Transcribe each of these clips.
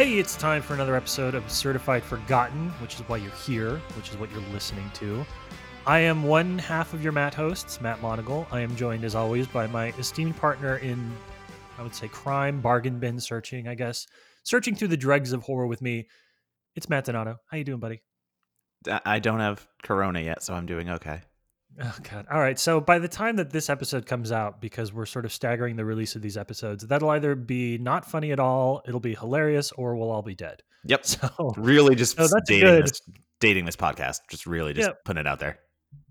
Hey, it's time for another episode of Certified Forgotten, which is why you're here, which is what you're listening to. I am one half of your Matt hosts, Matt Monagle. I am joined, as always, by my esteemed partner in, I would say, crime bargain bin searching. I guess searching through the dregs of horror with me. It's Matt Donato. How you doing, buddy? I don't have Corona yet, so I'm doing okay. Oh god. All right. So by the time that this episode comes out, because we're sort of staggering the release of these episodes, that'll either be not funny at all, it'll be hilarious, or we'll all be dead. Yep. So really just so dating good. this dating this podcast. Just really just yep. putting it out there.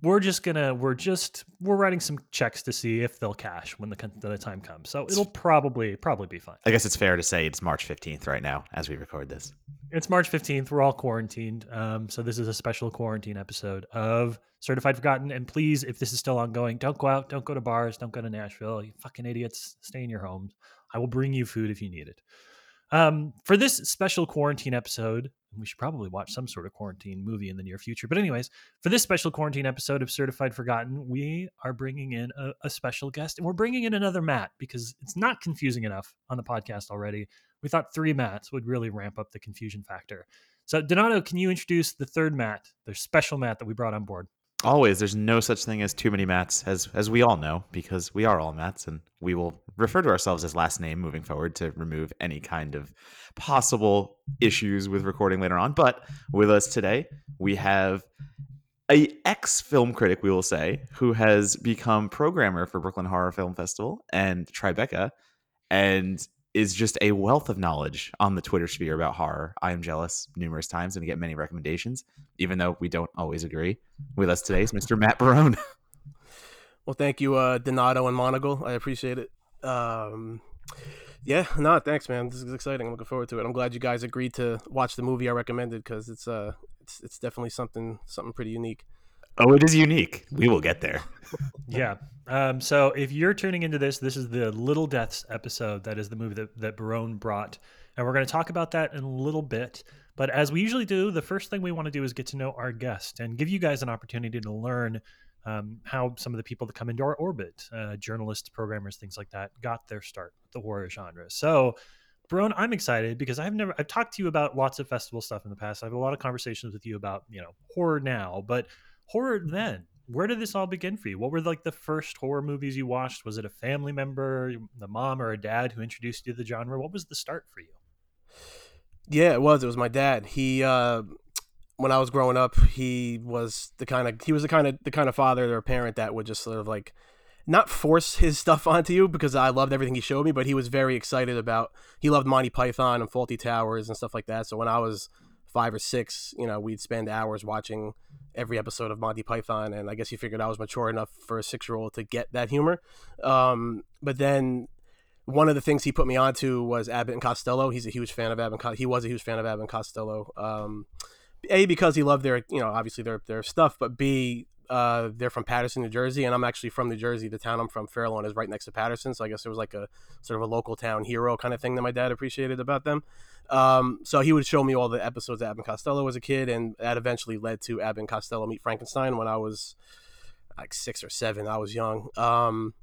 We're just gonna we're just we're writing some checks to see if they'll cash when the the time comes. So it'll probably probably be fine. I guess it's fair to say it's March 15th right now as we record this. It's March 15th. We're all quarantined. Um, so this is a special quarantine episode of Certified Forgotten. And please, if this is still ongoing, don't go out, don't go to bars, don't go to Nashville. You fucking idiots, stay in your homes. I will bring you food if you need it. Um, for this special quarantine episode, we should probably watch some sort of quarantine movie in the near future. But, anyways, for this special quarantine episode of Certified Forgotten, we are bringing in a, a special guest and we're bringing in another Matt because it's not confusing enough on the podcast already. We thought three Matts would really ramp up the confusion factor. So, Donato, can you introduce the third Matt, the special Matt that we brought on board? Always, there's no such thing as too many Matts as as we all know, because we are all Matts and we will refer to ourselves as last name moving forward to remove any kind of possible issues with recording later on. But with us today, we have a ex film critic, we will say, who has become programmer for Brooklyn Horror Film Festival and Tribeca, and is just a wealth of knowledge on the Twitter sphere about horror. I am jealous numerous times and get many recommendations, even though we don't always agree. With us today is Mr. Matt Barone. well, thank you, uh, Donato and Monagle. I appreciate it. Um, yeah, no, thanks, man. This is exciting. I'm looking forward to it. I'm glad you guys agreed to watch the movie I recommended because it's uh, it's it's definitely something something pretty unique. Oh, it is unique. We will get there. yeah. Um, so if you're tuning into this, this is the Little Deaths episode. That is the movie that, that Barone brought. And we're going to talk about that in a little bit. But as we usually do, the first thing we want to do is get to know our guest and give you guys an opportunity to learn um, how some of the people that come into our orbit, uh, journalists, programmers, things like that, got their start with the horror genre. So, Barone, I'm excited because I've never I've talked to you about lots of festival stuff in the past. I have a lot of conversations with you about you know horror now, but horror then? Where did this all begin for you? What were like the first horror movies you watched? Was it a family member the mom or a dad who introduced you to the genre? What was the start for you? Yeah it was. It was my dad. He uh when i was growing up he was the kind of he was the kind of the kind of father or parent that would just sort of like not force his stuff onto you because I loved everything he showed me, but he was very excited about. He loved Monty Python and Fawlty Towers and stuff like that. So when I was five or six, you know, we'd spend hours watching every episode of Monty Python, and I guess he figured I was mature enough for a six year old to get that humor. Um, but then one of the things he put me onto was Abbott and Costello. He's a huge fan of Abbott. he was a huge fan of Abbott and Costello. Um, a because he loved their, you know, obviously their their stuff, but B uh, they're from Paterson, New Jersey, and I'm actually from New Jersey. The town I'm from, Fair Lawn, is right next to Paterson, so I guess it was like a sort of a local town hero kind of thing that my dad appreciated about them. Um, so he would show me all the episodes of Abbott Costello as a kid, and that eventually led to Abbott Costello Meet Frankenstein when I was like six or seven. I was young. Um,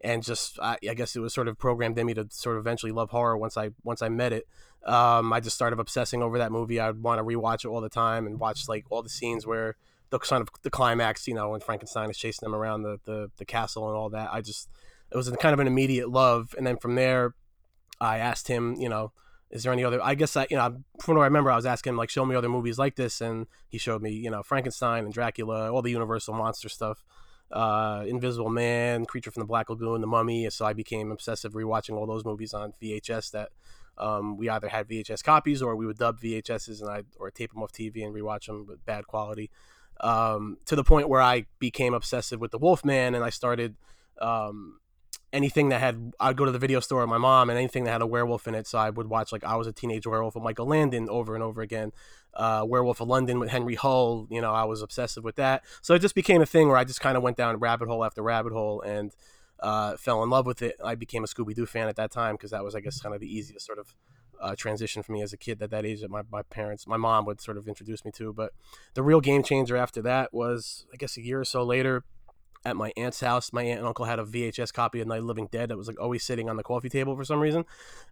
and just I, I, guess it was sort of programmed in me to sort of eventually love horror once I once I met it. Um, I just started obsessing over that movie. I'd want to rewatch it all the time and watch like all the scenes where the kind of the climax, you know, when Frankenstein is chasing them around the, the, the castle and all that. I just it was kind of an immediate love, and then from there, I asked him, you know, is there any other? I guess I, you know, from what I remember, I was asking him like, show me other movies like this, and he showed me, you know, Frankenstein and Dracula, all the Universal monster stuff, uh, Invisible Man, Creature from the Black Lagoon, The Mummy. So I became obsessive rewatching all those movies on VHS that. Um, we either had VHS copies or we would dub VHSs and I or tape them off TV and rewatch them with bad quality um, to the point where I became obsessive with the Wolfman, and I started um, anything that had. I'd go to the video store with my mom, and anything that had a werewolf in it. So I would watch like I was a teenage werewolf with Michael Landon over and over again. Uh, werewolf of London with Henry Hull. You know, I was obsessive with that. So it just became a thing where I just kind of went down rabbit hole after rabbit hole and uh, fell in love with it. I became a Scooby Doo fan at that time because that was, I guess, kind of the easiest sort of uh, transition for me as a kid at that age that my, my parents, my mom would sort of introduce me to. But the real game changer after that was, I guess, a year or so later. at my aunt's house. My aunt and uncle had a VHS copy of Night Living Dead that was like always sitting on the coffee table for some reason,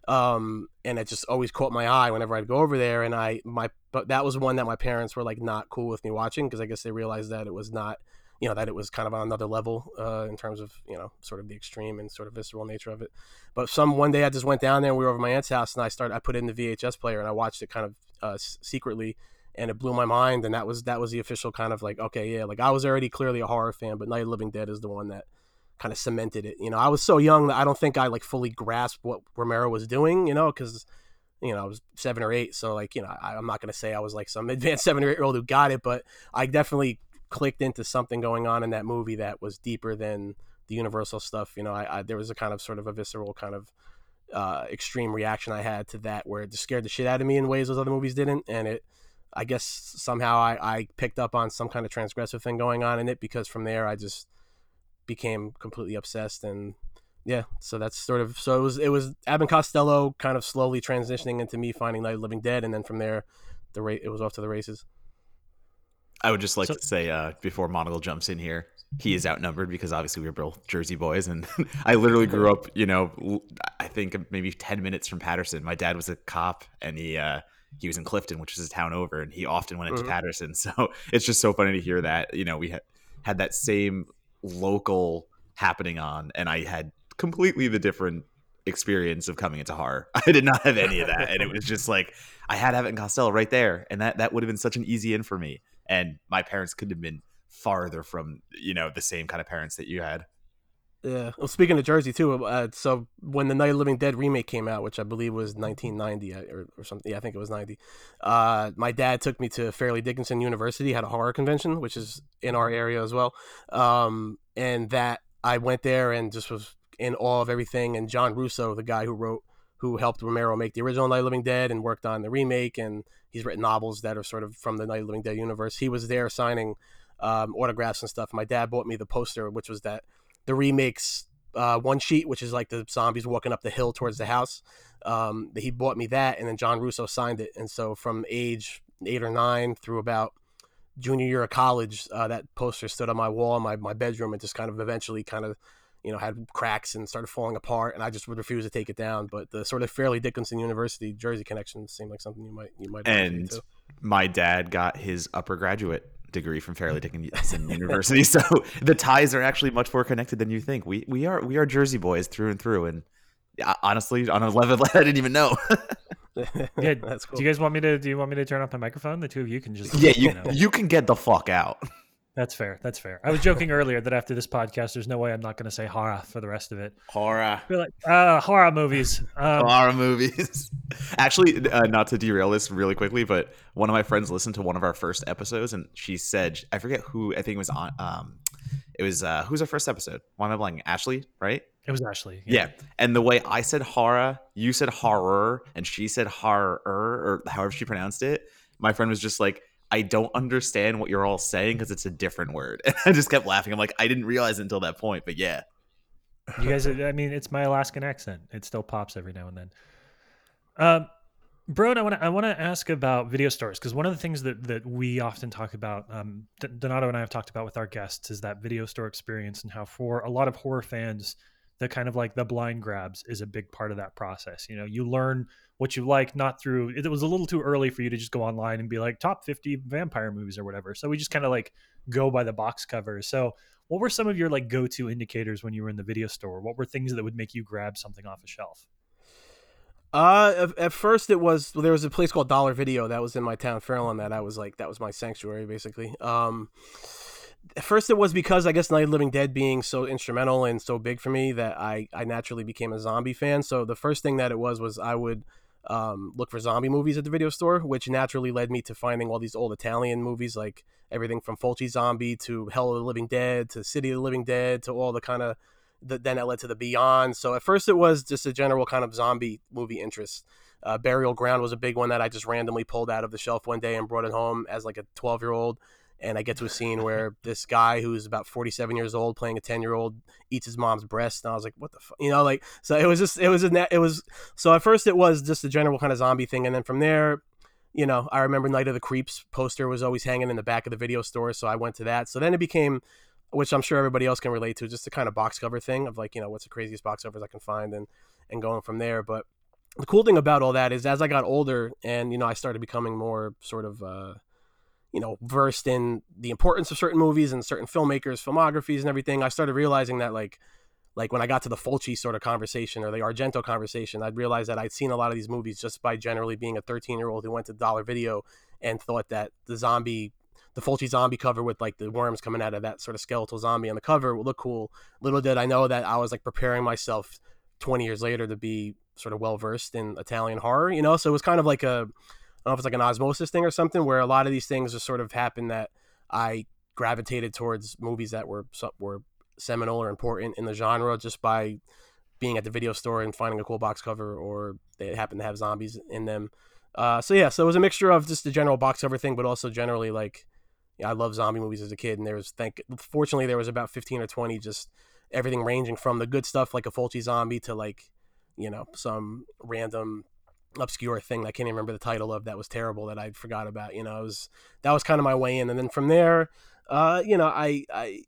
um, and it just always caught my eye whenever I'd go over there. And I my but that was one that my parents were like not cool with me watching because I guess they realized that it was not you know that it was kind of on another level uh, in terms of you know sort of the extreme and sort of visceral nature of it. But some one day I just went down there and we were over my aunt's house and I started I put in the VHS player and I watched it kind of uh, secretly and it blew my mind and that was that was the official kind of like okay yeah like I was already clearly a horror fan but Night of Living Dead is the one that kind of cemented it. You know I was so young that I don't think I like fully grasped what Romero was doing. You know because you know, I was seven or eight. So like, you know, I, am not going to say I was like some advanced seven or eight year old who got it, but I definitely clicked into something going on in that movie that was deeper than the universal stuff. You know, I, I there was a kind of sort of a visceral kind of uh, extreme reaction I had to that where it just scared the shit out of me in ways those other movies didn't. And it, I guess somehow I, I picked up on some kind of transgressive thing going on in it because from there I just became completely obsessed and yeah, so that's sort of so it was it was Abbott Costello kind of slowly transitioning into me finding Night of Living Dead, and then from there, the rate it was off to the races. I would just like so, to say uh, before Monagle jumps in here, he is outnumbered because obviously we are both Jersey boys, and I literally grew up, you know, I think maybe ten minutes from Paterson. My dad was a cop, and he uh, he was in Clifton, which is a town over, and he often went into mm-hmm. Paterson. So it's just so funny to hear that. You know, we had had that same local happening on, and I had completely the different experience of coming into horror. I did not have any of that, and it was just like I had Abbott and Costello right there, and that that would have been such an easy in for me. And my parents couldn't have been farther from you know the same kind of parents that you had. Yeah. Well, speaking of Jersey too, uh, so when the Night of Living Dead remake came out, which I believe was 1990 uh, or, or something, yeah, I think it was 90. Uh, my dad took me to Fairleigh Dickinson University, had a horror convention, which is in our area as well. Um, and that I went there and just was in awe of everything. And John Russo, the guy who wrote, who helped Romero make the original Night Living Dead and worked on the remake, and he's written novels that are sort of from the Night Living Dead universe. He was there signing um, autographs and stuff. My dad bought me the poster, which was that the remakes uh, one sheet, which is like the zombies walking up the hill towards the house. Um, he bought me that, and then John Russo signed it. And so from age eight or nine through about junior year of college, uh, that poster stood on my wall in my, my bedroom and just kind of eventually kind of you know, had cracks and started falling apart, and I just would refuse to take it down. But the sort of Fairleigh Dickinson University Jersey connection seemed like something you might you might. And my dad got his upper graduate degree from Fairleigh Dickinson University, so the ties are actually much more connected than you think. We we are we are Jersey boys through and through, and honestly, on a level I didn't even know. yeah, that's cool. Do you guys want me to? Do you want me to turn off my microphone? The two of you can just. Yeah, you you, know. you can get the fuck out. That's fair. That's fair. I was joking earlier that after this podcast, there's no way I'm not going to say horror for the rest of it. Horror. Like uh, horror movies. Um, horror movies. Actually, uh, not to derail this really quickly, but one of my friends listened to one of our first episodes, and she said, I forget who. I think it was on. Um, it was uh, who's our first episode? Why am I blanking? Ashley, right? It was Ashley. Yeah. yeah. And the way I said horror, you said horror, and she said horror, or however she pronounced it. My friend was just like I don't understand what you're all saying because it's a different word. And I just kept laughing. I'm like, I didn't realize until that point, but yeah. You guys, I mean, it's my Alaskan accent. It still pops every now and then. Um, Bro, I want to I want to ask about video stores because one of the things that that we often talk about, um, Donato and I have talked about with our guests, is that video store experience and how for a lot of horror fans, the kind of like the blind grabs is a big part of that process. You know, you learn what you like, not through it was a little too early for you to just go online and be like top 50 vampire movies or whatever. So we just kind of like go by the box cover. So what were some of your like go-to indicators when you were in the video store? What were things that would make you grab something off a shelf? Uh, at, first it was there was a place called Dollar Video that was in my town, Fairlawn. That I was like that was my sanctuary basically. Um, at first it was because I guess Night of Living Dead being so instrumental and so big for me that I I naturally became a zombie fan. So the first thing that it was was I would um, look for zombie movies at the video store, which naturally led me to finding all these old Italian movies, like everything from Fulci Zombie to Hell of the Living Dead to City of the Living Dead to all the kind of the, then that led to the Beyond. So at first it was just a general kind of zombie movie interest. Uh, Burial Ground was a big one that I just randomly pulled out of the shelf one day and brought it home as like a 12 year old and I get to a scene where this guy who's about 47 years old playing a 10 year old eats his mom's breast, and I was like, what the fuck, you know, like so it was just it was a it was so at first it was just a general kind of zombie thing, and then from there. You know, I remember Night of the Creeps poster was always hanging in the back of the video store, so I went to that. So then it became which I'm sure everybody else can relate to, just the kind of box cover thing of like, you know, what's the craziest box covers I can find and and going from there. But the cool thing about all that is as I got older and you know I started becoming more sort of uh, you know versed in the importance of certain movies and certain filmmakers, filmographies, and everything, I started realizing that like like when I got to the Fulci sort of conversation or the Argento conversation, I'd realized that I'd seen a lot of these movies just by generally being a 13 year old who went to Dollar Video and thought that the zombie the Fulci zombie cover with like the worms coming out of that sort of skeletal zombie on the cover would look cool. Little did I know that I was like preparing myself 20 years later to be sort of well versed in Italian horror, you know? So it was kind of like a, I don't know if it's like an osmosis thing or something where a lot of these things just sort of happened that I gravitated towards movies that were, were seminal or important in the genre just by being at the video store and finding a cool box cover or they happen to have zombies in them. Uh, so yeah, so it was a mixture of just the general box cover thing, but also generally like yeah, I love zombie movies as a kid, and there was thank fortunately there was about fifteen or twenty just everything ranging from the good stuff like a Fulci zombie to like you know some random obscure thing I can't even remember the title of that was terrible that I forgot about. You know, it was that was kind of my way in, and then from there, uh, you know, I I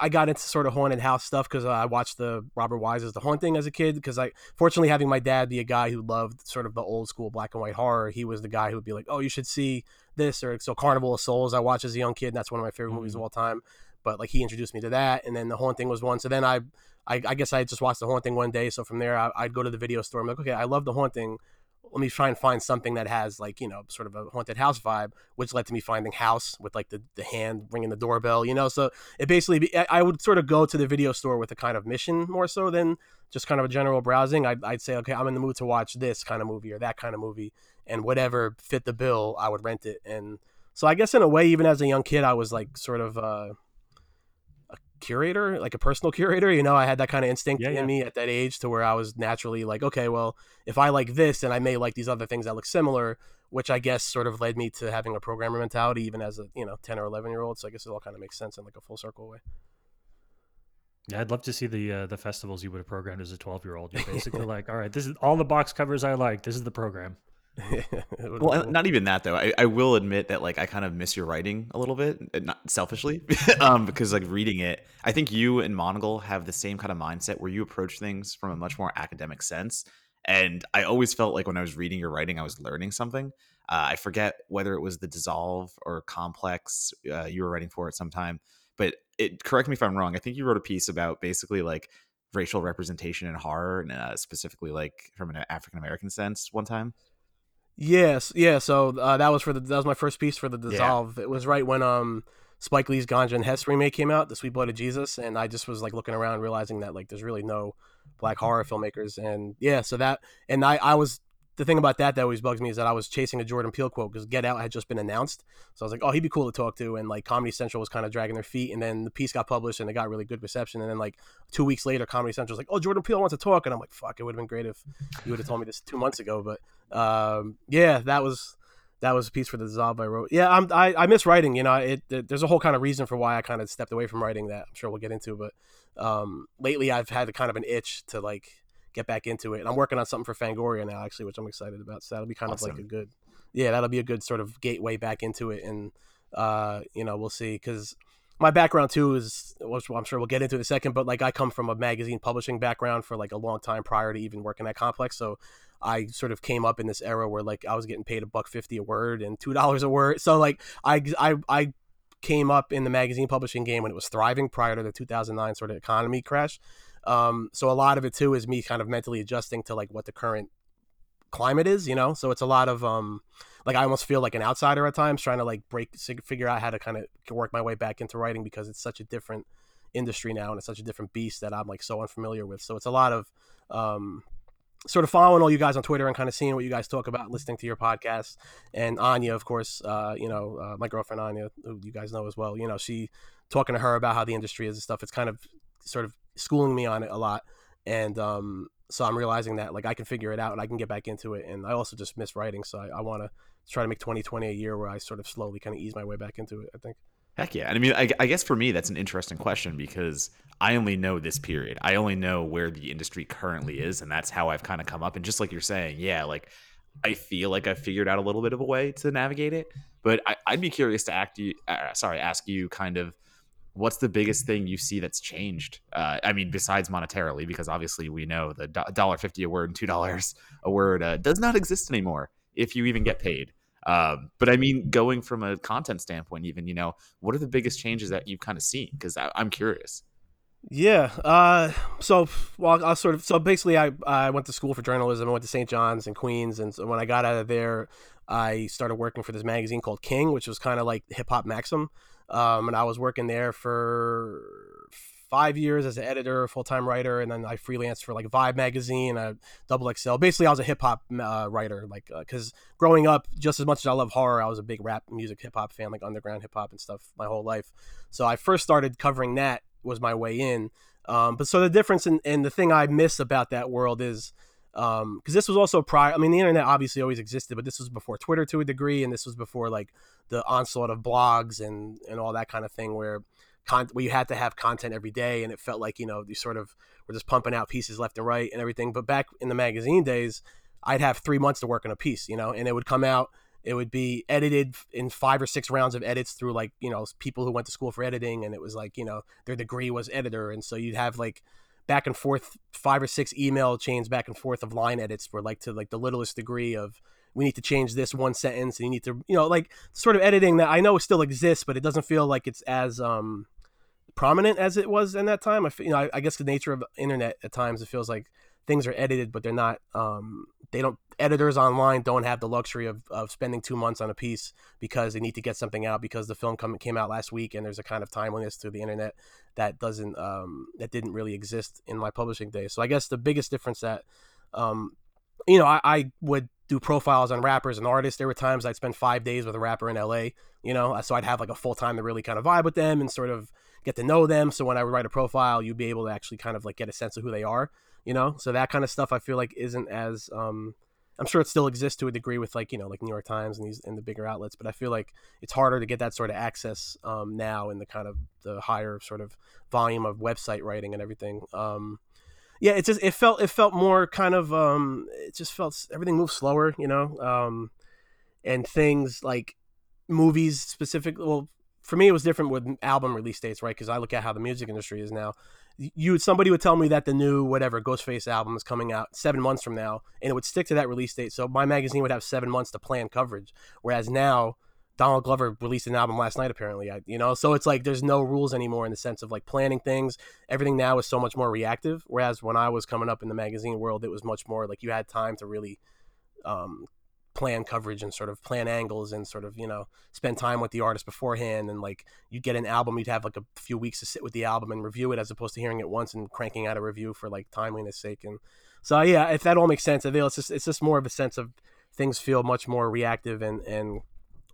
I got into sort of haunted house stuff because I watched the Robert Wise's The Haunting as a kid. Because I, fortunately, having my dad be a guy who loved sort of the old school black and white horror, he was the guy who would be like, "Oh, you should see this," or so Carnival of Souls. I watched as a young kid, and that's one of my favorite mm-hmm. movies of all time. But like he introduced me to that, and then The Haunting was one. So then I, I, I guess I just watched The Haunting one day. So from there, I, would go to the video store. I'm like, okay, I love The Haunting let me try and find something that has like you know sort of a haunted house vibe which led to me finding house with like the, the hand ringing the doorbell you know so it basically be, i would sort of go to the video store with a kind of mission more so than just kind of a general browsing I'd, I'd say okay i'm in the mood to watch this kind of movie or that kind of movie and whatever fit the bill i would rent it and so i guess in a way even as a young kid i was like sort of uh curator, like a personal curator. You know, I had that kind of instinct yeah, in yeah. me at that age to where I was naturally like, okay, well, if I like this, then I may like these other things that look similar, which I guess sort of led me to having a programmer mentality, even as a you know ten or eleven year old. So I guess it all kind of makes sense in like a full circle way. Yeah, I'd love to see the uh, the festivals you would have programmed as a twelve year old. You're basically like, all right, this is all the box covers I like. This is the program. Well, not even that though. I, I will admit that like I kind of miss your writing a little bit, not selfishly, um, because like reading it, I think you and Monagle have the same kind of mindset where you approach things from a much more academic sense. And I always felt like when I was reading your writing, I was learning something. Uh, I forget whether it was the dissolve or complex uh, you were writing for at some time, but it correct me if I'm wrong. I think you wrote a piece about basically like racial representation in horror, and uh, specifically like from an African American sense one time. Yes, yeah. So uh, that was for the that was my first piece for the dissolve. Yeah. It was right when um Spike Lee's Ganja and Hess remake came out, The Sweet Blood of Jesus, and I just was like looking around, realizing that like there's really no black horror filmmakers, and yeah, so that and I I was the thing about that that always bugs me is that I was chasing a Jordan Peele quote because Get Out had just been announced. So I was like, oh, he'd be cool to talk to. And like Comedy Central was kind of dragging their feet. And then the piece got published and it got really good reception. And then like two weeks later, Comedy Central was like, oh, Jordan Peele wants to talk. And I'm like, fuck, it would have been great if you would have told me this two months ago. But um, yeah, that was that was a piece for the dissolve I wrote. Yeah, I'm, I I miss writing. You know, it, it, there's a whole kind of reason for why I kind of stepped away from writing that I'm sure we'll get into. But um, lately, I've had a kind of an itch to like get back into it. And I'm working on something for Fangoria now, actually, which I'm excited about. So that'll be kind awesome. of like a good, yeah, that'll be a good sort of gateway back into it. And uh, you know, we'll see because my background too is, which I'm sure we'll get into in a second, but like I come from a magazine publishing background for like a long time prior to even working at Complex. So I sort of came up in this era where like I was getting paid a buck fifty a word and two dollars a word. So like I I I came up in the magazine publishing game when it was thriving prior to the 2009 sort of economy crash. Um, so a lot of it too is me kind of mentally adjusting to like what the current climate is, you know. So it's a lot of um, like I almost feel like an outsider at times, trying to like break, figure out how to kind of work my way back into writing because it's such a different industry now and it's such a different beast that I'm like so unfamiliar with. So it's a lot of um, sort of following all you guys on Twitter and kind of seeing what you guys talk about, listening to your podcast, and Anya, of course, uh, you know, uh, my girlfriend Anya, who you guys know as well. You know, she talking to her about how the industry is and stuff. It's kind of sort of schooling me on it a lot, and um, so I'm realizing that like I can figure it out and I can get back into it. And I also just miss writing, so I, I want to try to make 2020 a year where I sort of slowly kind of ease my way back into it. I think. Heck yeah. And I mean, I, I, guess for me, that's an interesting question because I only know this period. I only know where the industry currently is. And that's how I've kind of come up. And just like you're saying, yeah, like I feel like I've figured out a little bit of a way to navigate it. But I, would be curious to act you, uh, sorry, ask you kind of what's the biggest thing you see that's changed? Uh, I mean, besides monetarily, because obviously we know the dollar fifty a word and two dollars a word uh, does not exist anymore if you even get paid. Um, but I mean, going from a content standpoint, even you know, what are the biggest changes that you've kind of seen? Because I'm curious. Yeah. Uh, so, well, I sort of so basically, I I went to school for journalism. I went to St. John's in Queens, and so when I got out of there, I started working for this magazine called King, which was kind of like Hip Hop Maxim. Um, and I was working there for five years as an editor, full time writer, and then I freelanced for like Vibe magazine, a Double XL. Basically, I was a hip hop uh, writer, like because uh, growing up, just as much as I love horror, I was a big rap music, hip hop fan, like underground hip hop and stuff, my whole life. So I first started covering that was my way in. Um, but so the difference and the thing I miss about that world is because um, this was also prior. I mean, the internet obviously always existed, but this was before Twitter to a degree, and this was before like the onslaught of blogs and and all that kind of thing, where con- where you had to have content every day, and it felt like you know you sort of were just pumping out pieces left and right and everything. But back in the magazine days, I'd have three months to work on a piece, you know, and it would come out. It would be edited in five or six rounds of edits through like you know people who went to school for editing, and it was like you know their degree was editor, and so you'd have like back and forth five or six email chains back and forth of line edits for like to like the littlest degree of we need to change this one sentence and you need to you know like sort of editing that I know still exists but it doesn't feel like it's as um prominent as it was in that time. I you know I, I guess the nature of internet at times it feels like things are edited but they're not um they don't editors online don't have the luxury of, of spending two months on a piece because they need to get something out because the film come, came out last week and there's a kind of timeliness to the internet that doesn't um, that didn't really exist in my publishing days. So i guess the biggest difference that um, you know I, I would do profiles on rappers and artists. There were times i'd spend five days with a rapper in la you know so i'd have like a full time to really kind of vibe with them and sort of get to know them. So when i would write a profile you'd be able to actually kind of like get a sense of who they are you know so that kind of stuff i feel like isn't as um, I'm sure it still exists to a degree with like you know like New York Times and these and the bigger outlets, but I feel like it's harder to get that sort of access um, now in the kind of the higher sort of volume of website writing and everything. Um, yeah, it just it felt it felt more kind of um, it just felt everything moved slower, you know, um, and things like movies specifically. Well, for me, it was different with album release dates, right? Because I look at how the music industry is now you somebody would tell me that the new whatever Ghostface album is coming out seven months from now, and it would stick to that release date. So my magazine would have seven months to plan coverage. Whereas now, Donald Glover released an album last night, apparently. I, you know, so it's like there's no rules anymore in the sense of like planning things. Everything now is so much more reactive. Whereas when I was coming up in the magazine world, it was much more like you had time to really um, plan coverage and sort of plan angles and sort of you know spend time with the artist beforehand and like you get an album you'd have like a few weeks to sit with the album and review it as opposed to hearing it once and cranking out a review for like timeliness sake and so yeah if that all makes sense I feel it's just it's just more of a sense of things feel much more reactive and and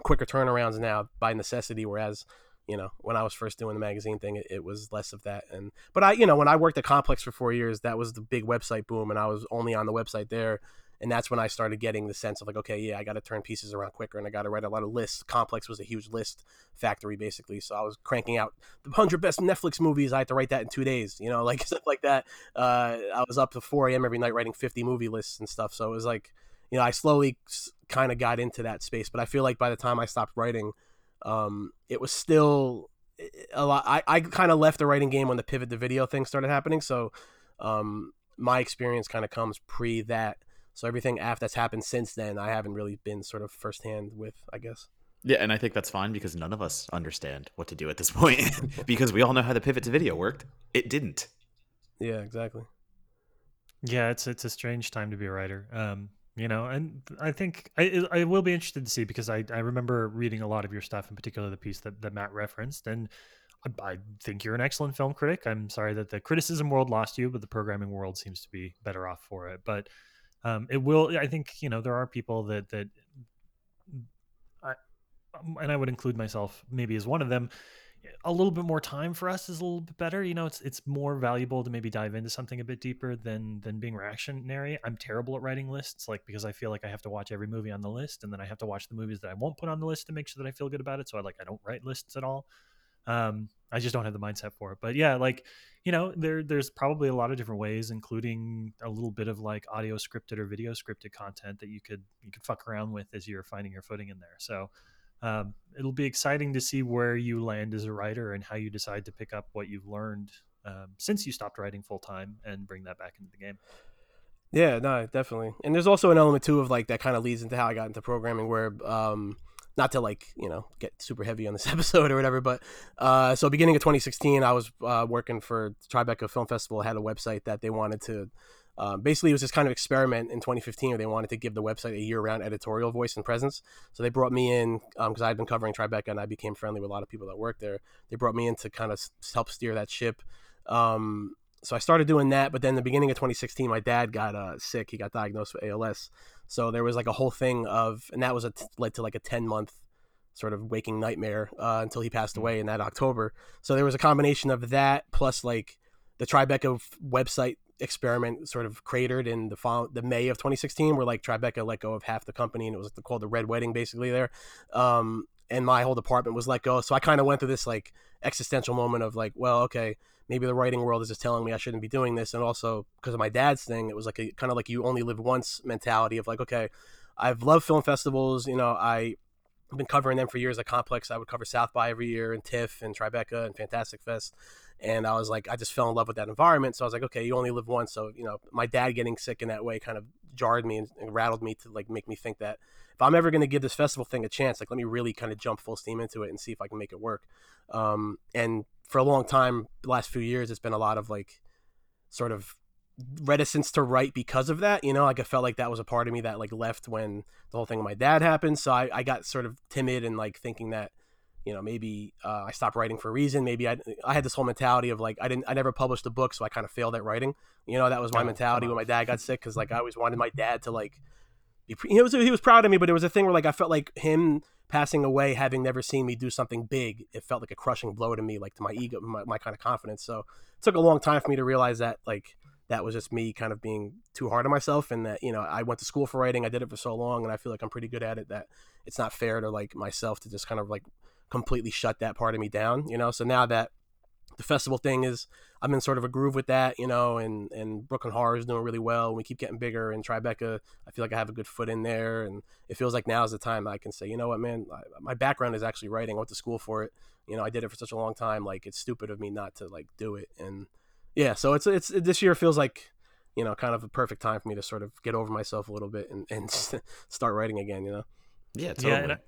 quicker turnarounds now by necessity whereas you know when i was first doing the magazine thing it, it, was less of that and but i you know when i worked at complex for four years that was the big website boom and i was only on the website there and that's when I started getting the sense of like, okay, yeah, I got to turn pieces around quicker, and I got to write a lot of lists. Complex was a huge list factory, basically. So I was cranking out the hundred best Netflix movies. I had to write that in two days, you know, like stuff like that. Uh, I was up to 4 a.m. every night writing 50 movie lists and stuff. So it was like, you know, I slowly kind of got into that space. But I feel like by the time I stopped writing, um, it was still a lot. I, I kind of left the writing game when the pivot to video thing started happening. So um, my experience kind of comes pre that so everything after that's happened since then, I haven't really been sort of firsthand with, I guess. Yeah, and I think that's fine because none of us understand what to do at this point because we all know how the pivot to video worked. It didn't. Yeah, exactly. Yeah, it's it's a strange time to be a writer. Um, you know, and I think I I will be interested to see because I I remember reading a lot of your stuff, in particular the piece that that Matt referenced, and I, I think you're an excellent film critic. I'm sorry that the criticism world lost you, but the programming world seems to be better off for it. But um, it will. I think you know there are people that that, I, um, and I would include myself maybe as one of them. A little bit more time for us is a little bit better. You know, it's it's more valuable to maybe dive into something a bit deeper than than being reactionary. I'm terrible at writing lists, like because I feel like I have to watch every movie on the list, and then I have to watch the movies that I won't put on the list to make sure that I feel good about it. So I like I don't write lists at all. Um, I just don't have the mindset for it. But yeah, like you know, there there's probably a lot of different ways, including a little bit of like audio scripted or video scripted content that you could you could fuck around with as you're finding your footing in there. So um, it'll be exciting to see where you land as a writer and how you decide to pick up what you've learned um, since you stopped writing full time and bring that back into the game. Yeah, no, definitely. And there's also an element too of like that kind of leads into how I got into programming, where um, not to like you know get super heavy on this episode or whatever, but uh, so beginning of 2016, I was uh, working for Tribeca Film Festival. Had a website that they wanted to. Um, basically, it was this kind of experiment in 2015 where they wanted to give the website a year-round editorial voice and presence. So they brought me in because um, I had been covering Tribeca and I became friendly with a lot of people that worked there. They brought me in to kind of help steer that ship. Um, so I started doing that, but then the beginning of 2016, my dad got uh, sick. He got diagnosed with ALS. So there was like a whole thing of, and that was a t- led to like a 10 month sort of waking nightmare uh, until he passed mm. away in that October. So there was a combination of that plus like the Tribeca website experiment sort of cratered in the fall, the May of 2016, where like Tribeca let go of half the company and it was called the Red Wedding basically there. Um, and my whole department was let go. So I kind of went through this like existential moment of like, well, okay, maybe the writing world is just telling me I shouldn't be doing this. And also because of my dad's thing, it was like a kind of like you only live once mentality of like, okay, I've loved film festivals. You know, I've been covering them for years at Complex. I would cover South by every year and TIFF and Tribeca and Fantastic Fest. And I was like, I just fell in love with that environment. So I was like, okay, you only live once. So, you know, my dad getting sick in that way kind of jarred me and, and rattled me to like make me think that if I'm ever going to give this festival thing a chance, like let me really kind of jump full steam into it and see if I can make it work. Um, and for a long time, the last few years, it's been a lot of like sort of reticence to write because of that. You know, like I felt like that was a part of me that like left when the whole thing with my dad happened. So I, I got sort of timid and like thinking that, you know, maybe uh, I stopped writing for a reason. Maybe I, I had this whole mentality of like I didn't I never published a book, so I kind of failed at writing. You know, that was my oh, mentality when my dad got sick because like I always wanted my dad to like be. Pre- he was he was proud of me, but it was a thing where like I felt like him passing away, having never seen me do something big, it felt like a crushing blow to me, like to my ego, my, my kind of confidence. So it took a long time for me to realize that like that was just me kind of being too hard on myself and that you know i went to school for writing i did it for so long and i feel like i'm pretty good at it that it's not fair to like myself to just kind of like completely shut that part of me down you know so now that the festival thing is i'm in sort of a groove with that you know and and brooklyn horror is doing really well and we keep getting bigger and tribeca i feel like i have a good foot in there and it feels like now is the time i can say you know what man I, my background is actually writing i went to school for it you know i did it for such a long time like it's stupid of me not to like do it and yeah, so it's it's this year feels like you know kind of a perfect time for me to sort of get over myself a little bit and, and start writing again. You know. Yeah, totally. Yeah, and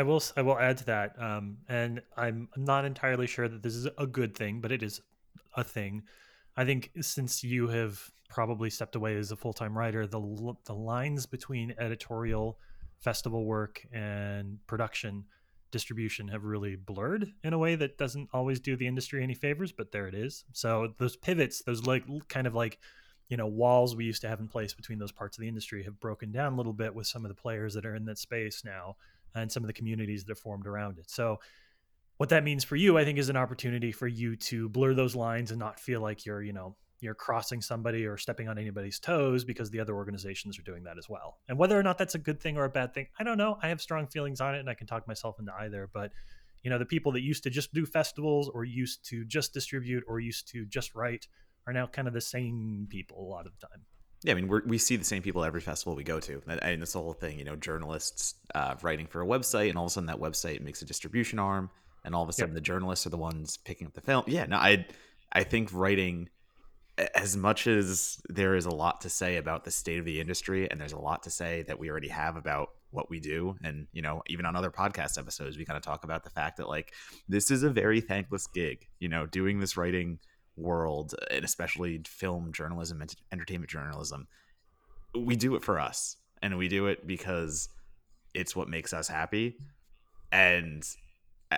I, will I will add to that, um, and I'm not entirely sure that this is a good thing, but it is a thing. I think since you have probably stepped away as a full time writer, the the lines between editorial, festival work, and production distribution have really blurred in a way that doesn't always do the industry any favors, but there it is. So those pivots, those like kind of like you know walls we used to have in place between those parts of the industry have broken down a little bit with some of the players that are in that space now and some of the communities that are formed around it. So what that means for you, I think, is an opportunity for you to blur those lines and not feel like you're, you know, you're crossing somebody or stepping on anybody's toes because the other organizations are doing that as well. And whether or not that's a good thing or a bad thing, I don't know. I have strong feelings on it and I can talk myself into either. But, you know, the people that used to just do festivals or used to just distribute or used to just write are now kind of the same people a lot of the time. Yeah, I mean, we we see the same people every festival we go to. I mean, the whole thing, you know, journalists uh, writing for a website, and all of a sudden that website makes a distribution arm, and all of a sudden yep. the journalists are the ones picking up the film. Yeah, no, I I think writing as much as there is a lot to say about the state of the industry and there's a lot to say that we already have about what we do and you know even on other podcast episodes we kind of talk about the fact that like this is a very thankless gig you know doing this writing world and especially film journalism and entertainment journalism we do it for us and we do it because it's what makes us happy and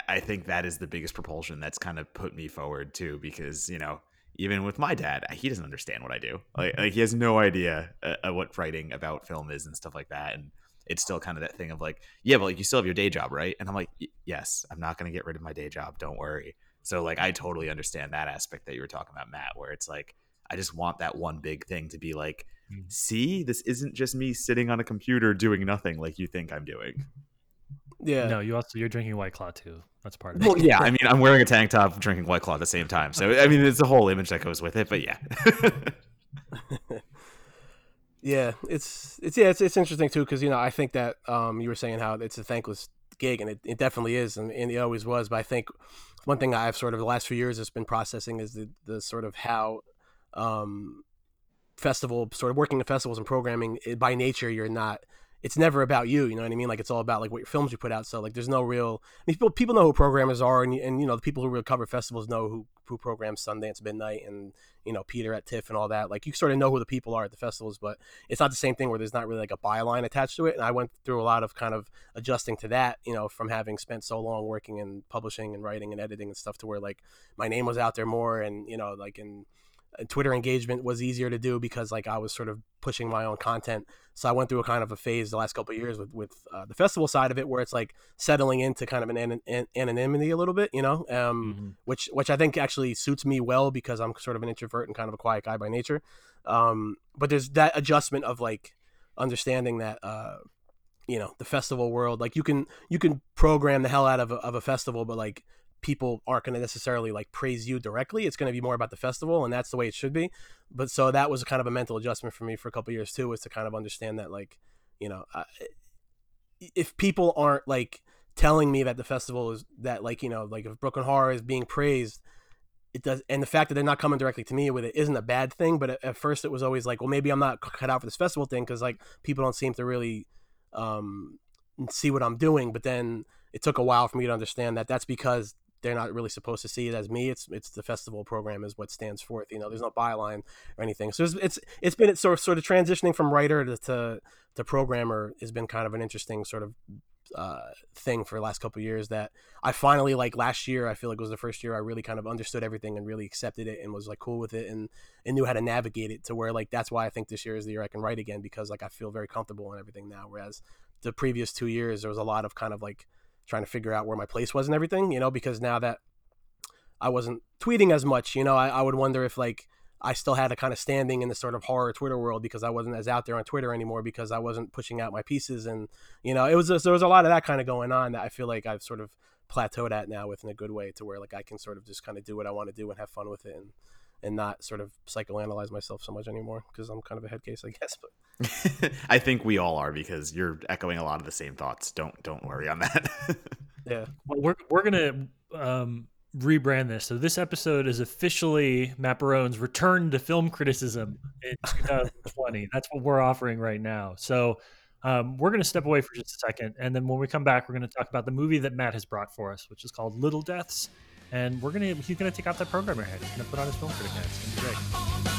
i think that is the biggest propulsion that's kind of put me forward too because you know even with my dad, he doesn't understand what I do. Like, like he has no idea uh, what writing about film is and stuff like that. And it's still kind of that thing of like, yeah, but like you still have your day job, right? And I'm like, yes, I'm not going to get rid of my day job. Don't worry. So like, I totally understand that aspect that you were talking about, Matt, where it's like, I just want that one big thing to be like, mm. see, this isn't just me sitting on a computer doing nothing like you think I'm doing. Yeah. No, you also you're drinking White Claw too. That's part of it. Well, yeah. I mean, I'm wearing a tank top, drinking White Claw at the same time. So I mean, it's a whole image that goes with it. But yeah. yeah, it's it's yeah, it's it's interesting too because you know I think that um you were saying how it's a thankless gig, and it, it definitely is, and, and it always was. But I think one thing I've sort of the last few years has been processing is the the sort of how um, festival sort of working in festivals and programming it, by nature you're not it's never about you you know what i mean? Like it's all about like what your films you put out. So like there's no real I mean, people people know who programmers are and, and you know the people who really cover festivals know who who programs sundance midnight and you know peter at tiff and all that like you sort of know who the people are at the festivals but it's not the same thing where there's not really like a byline attached to it and i went through a lot of kind of adjusting to that you know from having spent so long working in publishing and writing and editing and stuff to where like my name was out there more and you know like in Twitter engagement was easier to do because like I was sort of pushing my own content. So I went through a kind of a phase the last couple years with with uh, the festival side of it, where it's like settling into kind of an, an, an anonymity a little bit, you know, um, mm-hmm. which which I think actually suits me well because I'm sort of an introvert and kind of a quiet guy by nature. Um, but there's that adjustment of like understanding that. Uh, you know the festival world like you can you can program the hell out of a, of a festival but like people aren't going to necessarily like praise you directly. It's going to be more about the festival, and that's the way it should be. But so that was kind of a mental adjustment for me for a couple years too, was to kind of understand that like, you know, I, if people aren't like telling me that the festival is that like you know like if Brooklyn Horror is being praised. It does, and the fact that they're not coming directly to me with it isn't a bad thing. But at, at first, it was always like, well, maybe I'm not cut out for this festival thing because like people don't seem to really um, see what I'm doing. But then it took a while for me to understand that that's because they're not really supposed to see it as me. It's it's the festival program is what stands for it. You know, there's no byline or anything. So it's it's, it's been sort of sort of transitioning from writer to, to to programmer has been kind of an interesting sort of uh, thing for the last couple years that I finally like last year I feel like was the first year I really kind of understood everything and really accepted it and was like cool with it and, and knew how to navigate it to where like that's why I think this year is the year I can write again because like I feel very comfortable and everything now whereas the previous two years there was a lot of kind of like trying to figure out where my place was and everything, you know, because now that I wasn't tweeting as much, you know, I, I would wonder if like I still had a kind of standing in the sort of horror Twitter world because I wasn't as out there on Twitter anymore because I wasn't pushing out my pieces and you know it was just, there was a lot of that kind of going on that I feel like I've sort of plateaued at now with in a good way to where like I can sort of just kind of do what I want to do and have fun with it and and not sort of psychoanalyze myself so much anymore because I'm kind of a head case, I guess. But I think we all are because you're echoing a lot of the same thoughts. Don't don't worry on that. yeah. Well, we're we're gonna um, rebrand this. So this episode is officially Matt Barone's return to film criticism in 2020. That's what we're offering right now. So. Um, we're going to step away for just a second, and then when we come back, we're going to talk about the movie that Matt has brought for us, which is called Little Deaths and we're gonna he's gonna take out that programmer head. He's gonna put on his film critic hat. It's gonna be great.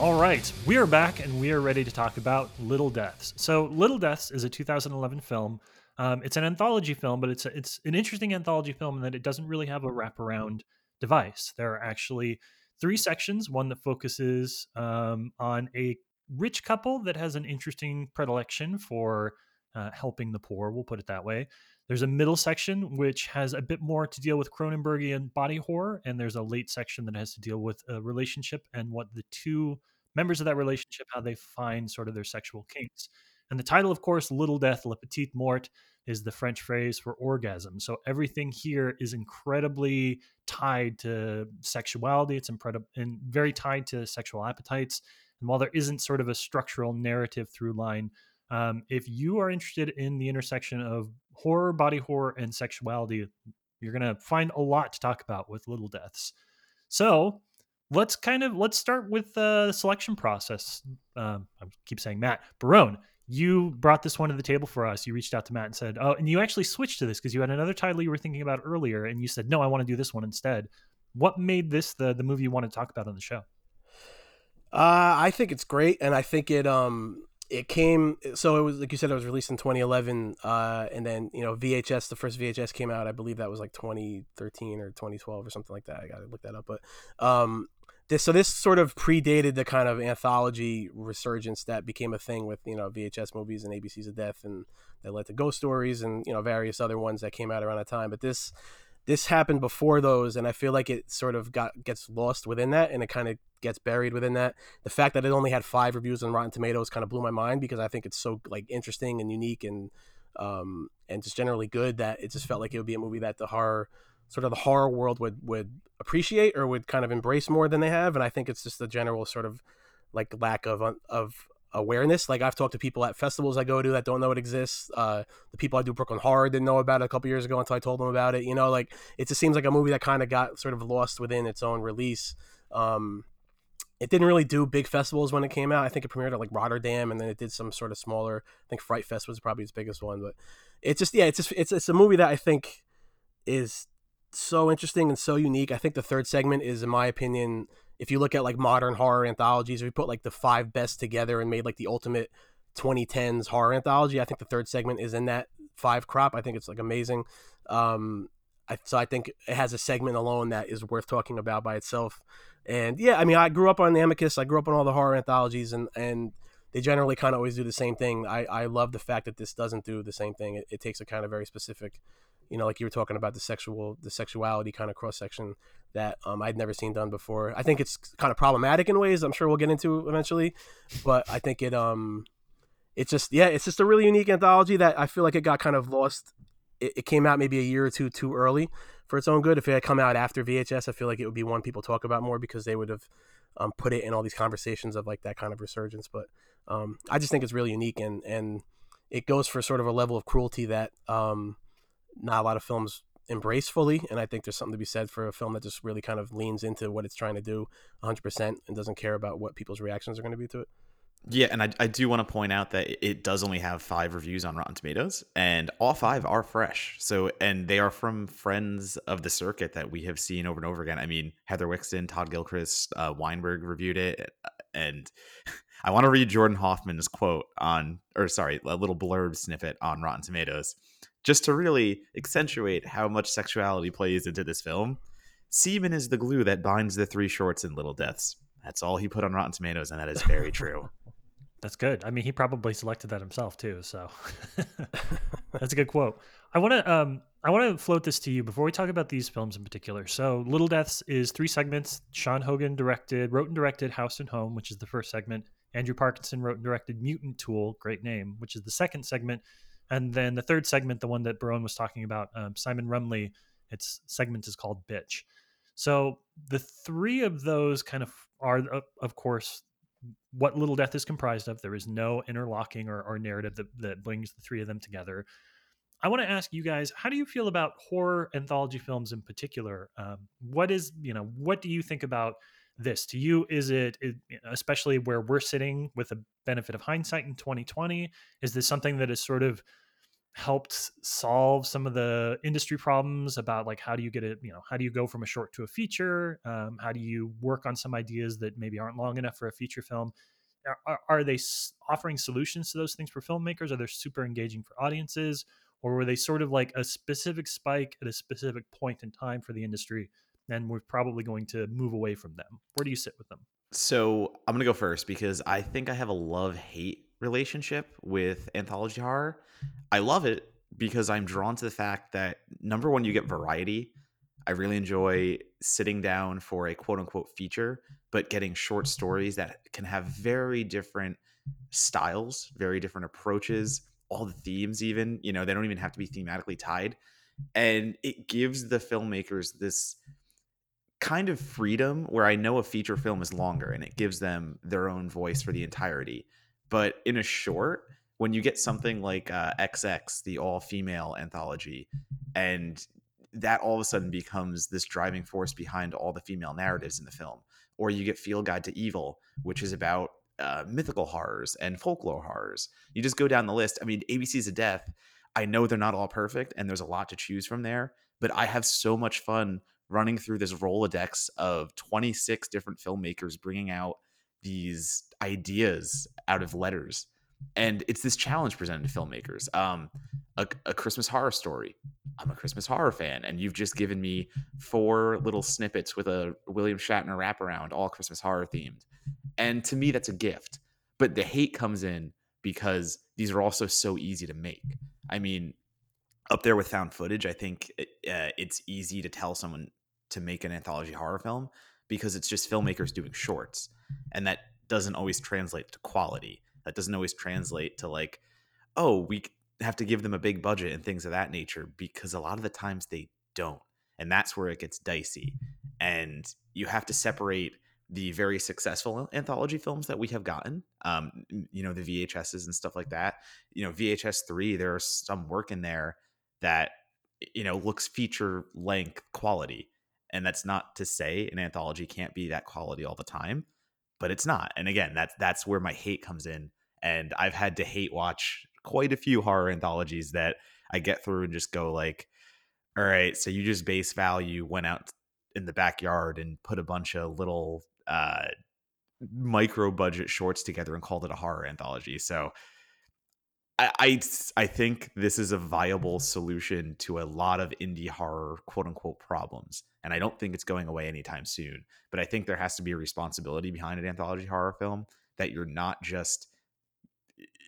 All right, we are back and we are ready to talk about Little Deaths. So, Little Deaths is a 2011 film. Um, it's an anthology film, but it's a, it's an interesting anthology film in that it doesn't really have a wraparound device. There are actually three sections. One that focuses um, on a rich couple that has an interesting predilection for uh, helping the poor. We'll put it that way. There's a middle section which has a bit more to deal with Cronenbergian body horror, and there's a late section that has to deal with a relationship and what the two members of that relationship, how they find sort of their sexual kinks. And the title, of course, Little Death, Le Petite Mort, is the French phrase for orgasm. So everything here is incredibly tied to sexuality. It's incredible and very tied to sexual appetites. And while there isn't sort of a structural narrative through line, um, if you are interested in the intersection of horror, body horror, and sexuality, you're going to find a lot to talk about with Little Deaths. So let's kind of let's start with uh, the selection process. Um, I keep saying Matt Barone. You brought this one to the table for us. You reached out to Matt and said, "Oh," and you actually switched to this because you had another title you were thinking about earlier, and you said, "No, I want to do this one instead." What made this the the movie you want to talk about on the show? Uh, I think it's great, and I think it um it came so it was like you said it was released in 2011 uh, and then you know vhs the first vhs came out i believe that was like 2013 or 2012 or something like that i gotta look that up but um this so this sort of predated the kind of anthology resurgence that became a thing with you know VHS movies and ABCs of Death and that led to Ghost Stories and you know various other ones that came out around that time. But this this happened before those, and I feel like it sort of got gets lost within that, and it kind of gets buried within that. The fact that it only had five reviews on Rotten Tomatoes kind of blew my mind because I think it's so like interesting and unique and um, and just generally good that it just felt like it would be a movie that the horror sort of the horror world would would appreciate or would kind of embrace more than they have and i think it's just the general sort of like lack of of awareness like i've talked to people at festivals i go to that don't know it exists uh, the people i do brooklyn horror didn't know about it a couple years ago until i told them about it you know like it just seems like a movie that kind of got sort of lost within its own release um, it didn't really do big festivals when it came out. I think it premiered at like Rotterdam, and then it did some sort of smaller. I think Fright Fest was probably its biggest one, but it's just yeah, it's just it's it's a movie that I think is so interesting and so unique. I think the third segment is, in my opinion, if you look at like modern horror anthologies, we put like the five best together and made like the ultimate 2010s horror anthology, I think the third segment is in that five crop. I think it's like amazing. Um, I, so I think it has a segment alone that is worth talking about by itself. And yeah, I mean, I grew up on the Amicus. I grew up on all the horror anthologies, and and they generally kind of always do the same thing. I, I love the fact that this doesn't do the same thing. It, it takes a kind of very specific you know, like you were talking about the sexual, the sexuality kind of cross section that um, I'd never seen done before. I think it's kind of problematic in ways. I'm sure we'll get into eventually, but I think it, um, it's just yeah, it's just a really unique anthology that I feel like it got kind of lost. It, it came out maybe a year or two too early for its own good. If it had come out after VHS, I feel like it would be one people talk about more because they would have um, put it in all these conversations of like that kind of resurgence. But um, I just think it's really unique and and it goes for sort of a level of cruelty that um, not a lot of films embrace fully and i think there's something to be said for a film that just really kind of leans into what it's trying to do 100% and doesn't care about what people's reactions are going to be to it. Yeah and i, I do want to point out that it does only have five reviews on rotten tomatoes and all five are fresh. So and they are from friends of the circuit that we have seen over and over again. I mean heather wixson todd gilchrist uh, weinberg reviewed it and i want to read jordan hoffman's quote on or sorry a little blurb snippet on rotten tomatoes just to really accentuate how much sexuality plays into this film. Semen is the glue that binds the three shorts in Little Deaths. That's all he put on Rotten Tomatoes, and that is very true. That's good. I mean, he probably selected that himself too. So that's a good quote. I want to um, I want to float this to you before we talk about these films in particular. So, Little Deaths is three segments. Sean Hogan directed, wrote and directed House and Home, which is the first segment. Andrew Parkinson wrote and directed Mutant Tool, great name, which is the second segment. And then the third segment, the one that Barone was talking about, um, Simon Rumley, its segment is called Bitch. So the three of those kind of are, of course, what Little Death is comprised of. There is no interlocking or, or narrative that, that brings the three of them together. I want to ask you guys, how do you feel about horror anthology films in particular? Um, what is, you know, what do you think about this? To you, is it, it, especially where we're sitting with the benefit of hindsight in 2020, is this something that has sort of helped solve some of the industry problems about like how do you get it you know how do you go from a short to a feature? Um, how do you work on some ideas that maybe aren't long enough for a feature film? Are, are they offering solutions to those things for filmmakers? Are they super engaging for audiences? Or were they sort of like a specific spike at a specific point in time for the industry and we're probably going to move away from them where do you sit with them so i'm to go first because i think i have a love hate relationship with anthology horror. I love it because I'm drawn to the fact that number one, you get variety. I really enjoy sitting down for a quote unquote feature, but getting short stories that can have very different styles, very different approaches, all the themes, even, you know, they don't even have to be thematically tied. And it gives the filmmakers this kind of freedom where I know a feature film is longer and it gives them their own voice for the entirety. But in a short, when you get something like uh, XX, the all female anthology, and that all of a sudden becomes this driving force behind all the female narratives in the film, or you get Field Guide to Evil, which is about uh, mythical horrors and folklore horrors. You just go down the list. I mean, ABCs of Death. I know they're not all perfect, and there's a lot to choose from there. But I have so much fun running through this Rolodex of 26 different filmmakers bringing out these ideas out of letters. And it's this challenge presented to filmmakers. Um a, a, christmas horror story. I'm a christmas horror fan and you've just given me four little snippets with a william shatner wraparound all christmas horror themed. And to me that's a gift. But the hate comes in because these are also so easy to make. I mean up there with found footage. I think uh, it's easy to tell someone to make an anthology horror film because it's just filmmakers doing shorts, and that doesn't always translate to quality. That doesn't always translate to like, oh, we have to give them a big budget and things of that nature because a lot of the times they don't, and that's where it gets dicey. And you have to separate the very successful anthology films that we have gotten um you know the vhs's and stuff like that you know vhs 3 there's some work in there that you know looks feature length quality and that's not to say an anthology can't be that quality all the time but it's not and again that's that's where my hate comes in and i've had to hate watch quite a few horror anthologies that i get through and just go like all right so you just base value went out in the backyard and put a bunch of little uh micro budget shorts together and called it a horror anthology so I, I, think this is a viable solution to a lot of indie horror quote unquote problems. And I don't think it's going away anytime soon. But I think there has to be a responsibility behind an anthology horror film that you're not just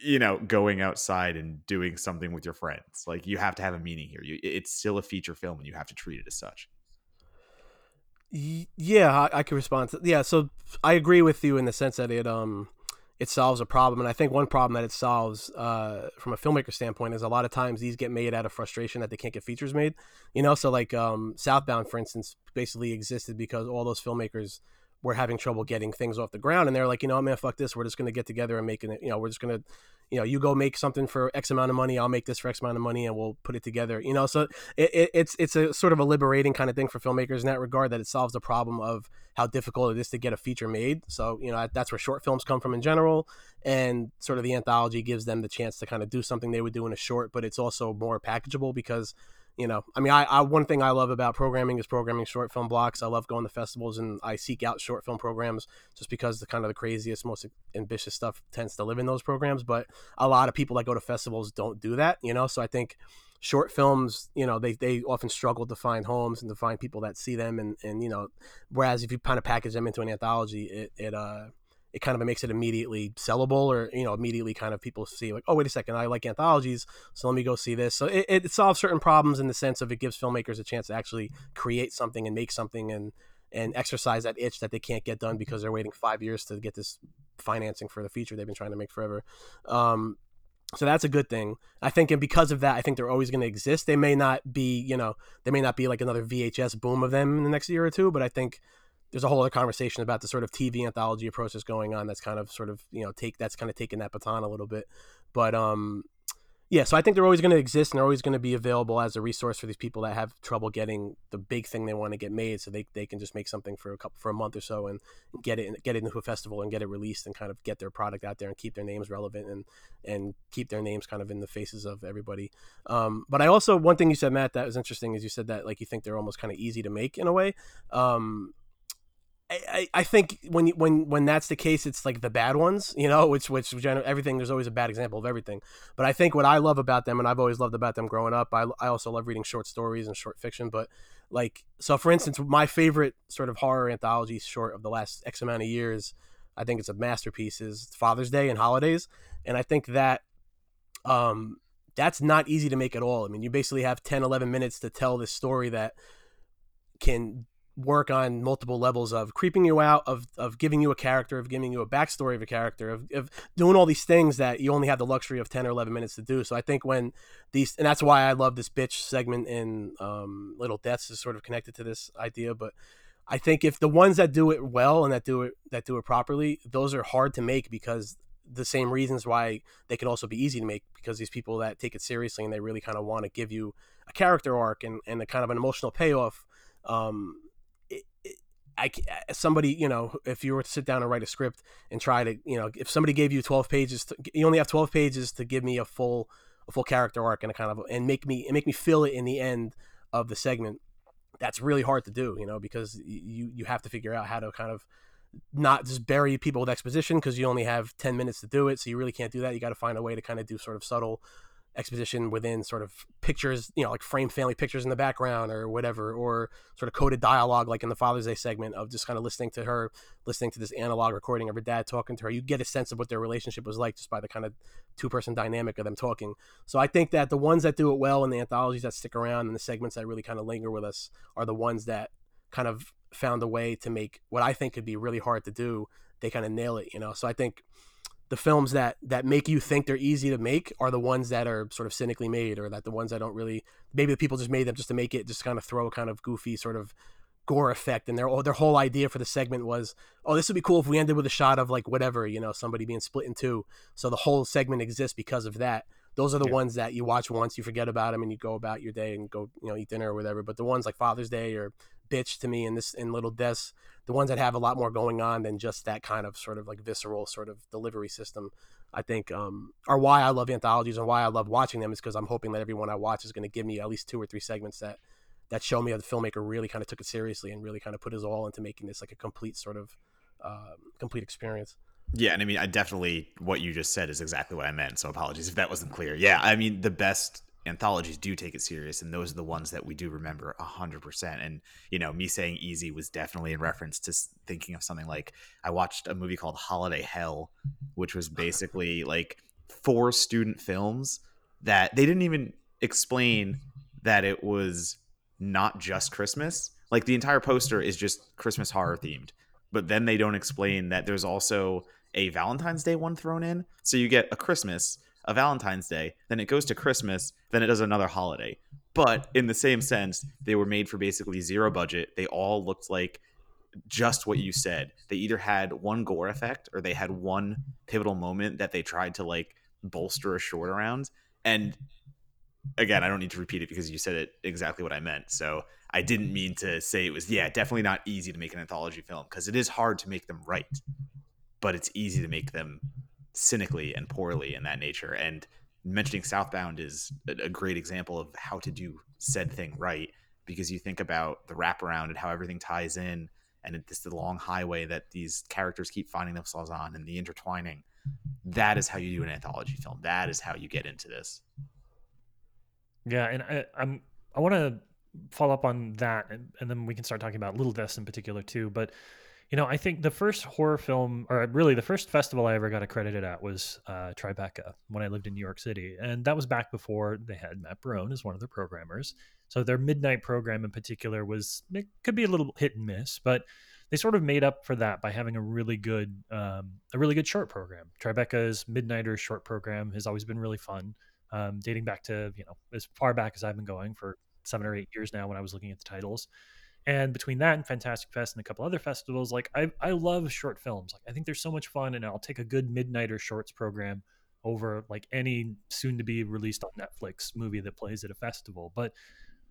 you know going outside and doing something with your friends like you have to have a meaning here you, it's still a feature film and you have to treat it as such yeah I, I can respond to yeah so i agree with you in the sense that it um it solves a problem. And I think one problem that it solves uh, from a filmmaker standpoint is a lot of times these get made out of frustration that they can't get features made. You know, so like um, Southbound, for instance, basically existed because all those filmmakers were having trouble getting things off the ground, and they're like, you know, man, fuck this. We're just to get together and make it. You know, we're just to, you know, you go make something for X amount of money. I'll make this for X amount of money, and we'll put it together. You know, so it, it, it's it's a sort of a liberating kind of thing for filmmakers in that regard that it solves the problem of how difficult it is to get a feature made. So you know, that's where short films come from in general, and sort of the anthology gives them the chance to kind of do something they would do in a short, but it's also more packageable because you know i mean I, I, one thing i love about programming is programming short film blocks. I love going to festivals and i seek out short film programs just because the kind of the craziest most ambitious stuff tends to live in those programs but a lot of people that go to festivals don't do that you know? So i think short films you know they, they often struggle to find homes and to find people that see them and and you know whereas if you kind of package them into an anthology it, it uh it kind of makes it immediately sellable or you know immediately kind of people see like oh wait a second i like anthologies so let me go see this. So it, it solves certain problems in the sense of it gives filmmakers a chance to actually create something and make something and and exercise that itch that they can't get done because they're waiting five years to get this financing for the feature they've been trying to make forever. Um, so that's a good thing. I think and because of that i think they're always going to exist. They may not be you know they may not be like another vhs boom of them in the next year or two but i think there's a whole other conversation about the sort of TV anthology approach that's going on. That's kind of sort of you know take that's kind of taking that baton a little bit, but um, yeah. So I think they're always going to exist and they're always going to be available as a resource for these people that have trouble getting the big thing they want to get made. So they, they can just make something for a couple for a month or so and get it get it into a festival and get it released and kind of get their product out there and keep their names relevant and and keep their names kind of in the faces of everybody. Um, but I also one thing you said, Matt, that was interesting is you said that like you think they're almost kind of easy to make in a way. Um, I, I think when when when that's the case, it's like the bad ones, you know, which which everything. There's always a bad example of everything. But I think what I love about them, and I've always loved about them growing up, I, I also love reading short stories and short fiction. But like, so for instance, my favorite sort of horror anthology short of the last X amount of years, I think it's a masterpiece, is Father's Day and Holidays, and I think that um that's not easy to make at all. I mean, you basically have 10, 11 minutes to tell this story that can work on multiple levels of creeping you out, of of giving you a character, of giving you a backstory of a character, of, of doing all these things that you only have the luxury of ten or eleven minutes to do. So I think when these, and that's why I love this bitch segment in um, Little Deaths is sort of connected to this idea, but. I think if the ones that do it well and that do it that do it properly, those are hard to make because the same reasons why they can also be easy to make because these people that take it seriously and they really kind of want to give you a character arc and, and a kind of an emotional payoff um, I, uh, somebody, you know, if you were to sit down and write a script and try to, you know, if somebody gave you 12 pages, to, you only have 12 pages to give me a full, a full character arc and a kind of, and make me, and make me feel it in the end of the segment. That's really hard to do, you know, because you, you have to figure out how to kind of not just bury people with exposition because you only have 10 minutes to do it. So you really can't do that. You got to find a way to kind of do sort of subtle, exposition within sort of pictures, you know, like frame family pictures in the background or whatever, or sort of coded dialogue, like in the Father's Day segment of just kind of listening to her, listening to this analog recording of her dad talking to her. You get a sense of what their relationship was like just by the kind of two person dynamic of them talking. So I think that the ones that do it well and the anthologies that stick around and the segments that really kind of linger with us are the ones that kind of found a way to make what I think could be really hard to do. They kind of nail it, you know. So I think the films that that make you think they're easy to make are the ones that are sort of cynically made or that the ones that don't really maybe the people just made them just to make it just kind of throw a kind of goofy sort of gore effect and their their whole idea for the segment was oh this would be cool if we ended with a shot of like whatever you know somebody being split in two. So the whole segment exists because of that. Those are the yeah. ones that you watch once you forget about them and you go about your day and go you know eat dinner or whatever. But the ones like father's day or bitch to me in this in little deaths the ones that have a lot more going on than just that kind of sort of like visceral sort of delivery system i think um, are why i love anthologies and why i love watching them is because i'm hoping that everyone i watch is going to give me at least two or three segments that that show me how the filmmaker really kind of took it seriously and really kind of put his all into making this like a complete sort of uh, complete experience yeah, and I mean, I definitely what you just said is exactly what I meant. So apologies if that wasn't clear. Yeah, I mean, the best anthologies do take it serious and those are the ones that we do remember 100% and you know me saying easy was definitely in reference to thinking of something like i watched a movie called holiday hell which was basically like four student films that they didn't even explain that it was not just christmas. Like the entire poster is just christmas horror themed but then they don't explain that there's also a valentine's day one thrown in. So you get a christmas a Valentine's Day, then it goes to Christmas, then it does another holiday. But in the same sense, they were made for basically zero budget. They all looked like just what you said. They either had one gore effect or they had one pivotal moment that they tried to like bolster a short around. And again, I don't need to repeat it because you said it exactly what I meant. So I didn't mean to say it was, yeah, definitely not easy to make an anthology film because it is hard to make them right, but it's easy to make them cynically and poorly in that nature. And mentioning Southbound is a great example of how to do said thing right because you think about the wraparound and how everything ties in and it's the long highway that these characters keep finding themselves on and the intertwining. That is how you do an anthology film. That is how you get into this. Yeah, and I, I'm I want to follow up on that, and, and then we can start talking about Little Deaths in particular too. But you know, I think the first horror film, or really the first festival I ever got accredited at was uh, Tribeca when I lived in New York City. And that was back before they had Matt Barone as one of their programmers. So their midnight program in particular was, it could be a little hit and miss, but they sort of made up for that by having a really good, um, a really good short program. Tribeca's Midnighter short program has always been really fun, um, dating back to, you know, as far back as I've been going for seven or eight years now when I was looking at the titles. And between that and Fantastic Fest and a couple other festivals, like I, I love short films. Like I think they're so much fun, and I'll take a good Midnighter shorts program over like any soon to be released on Netflix movie that plays at a festival. But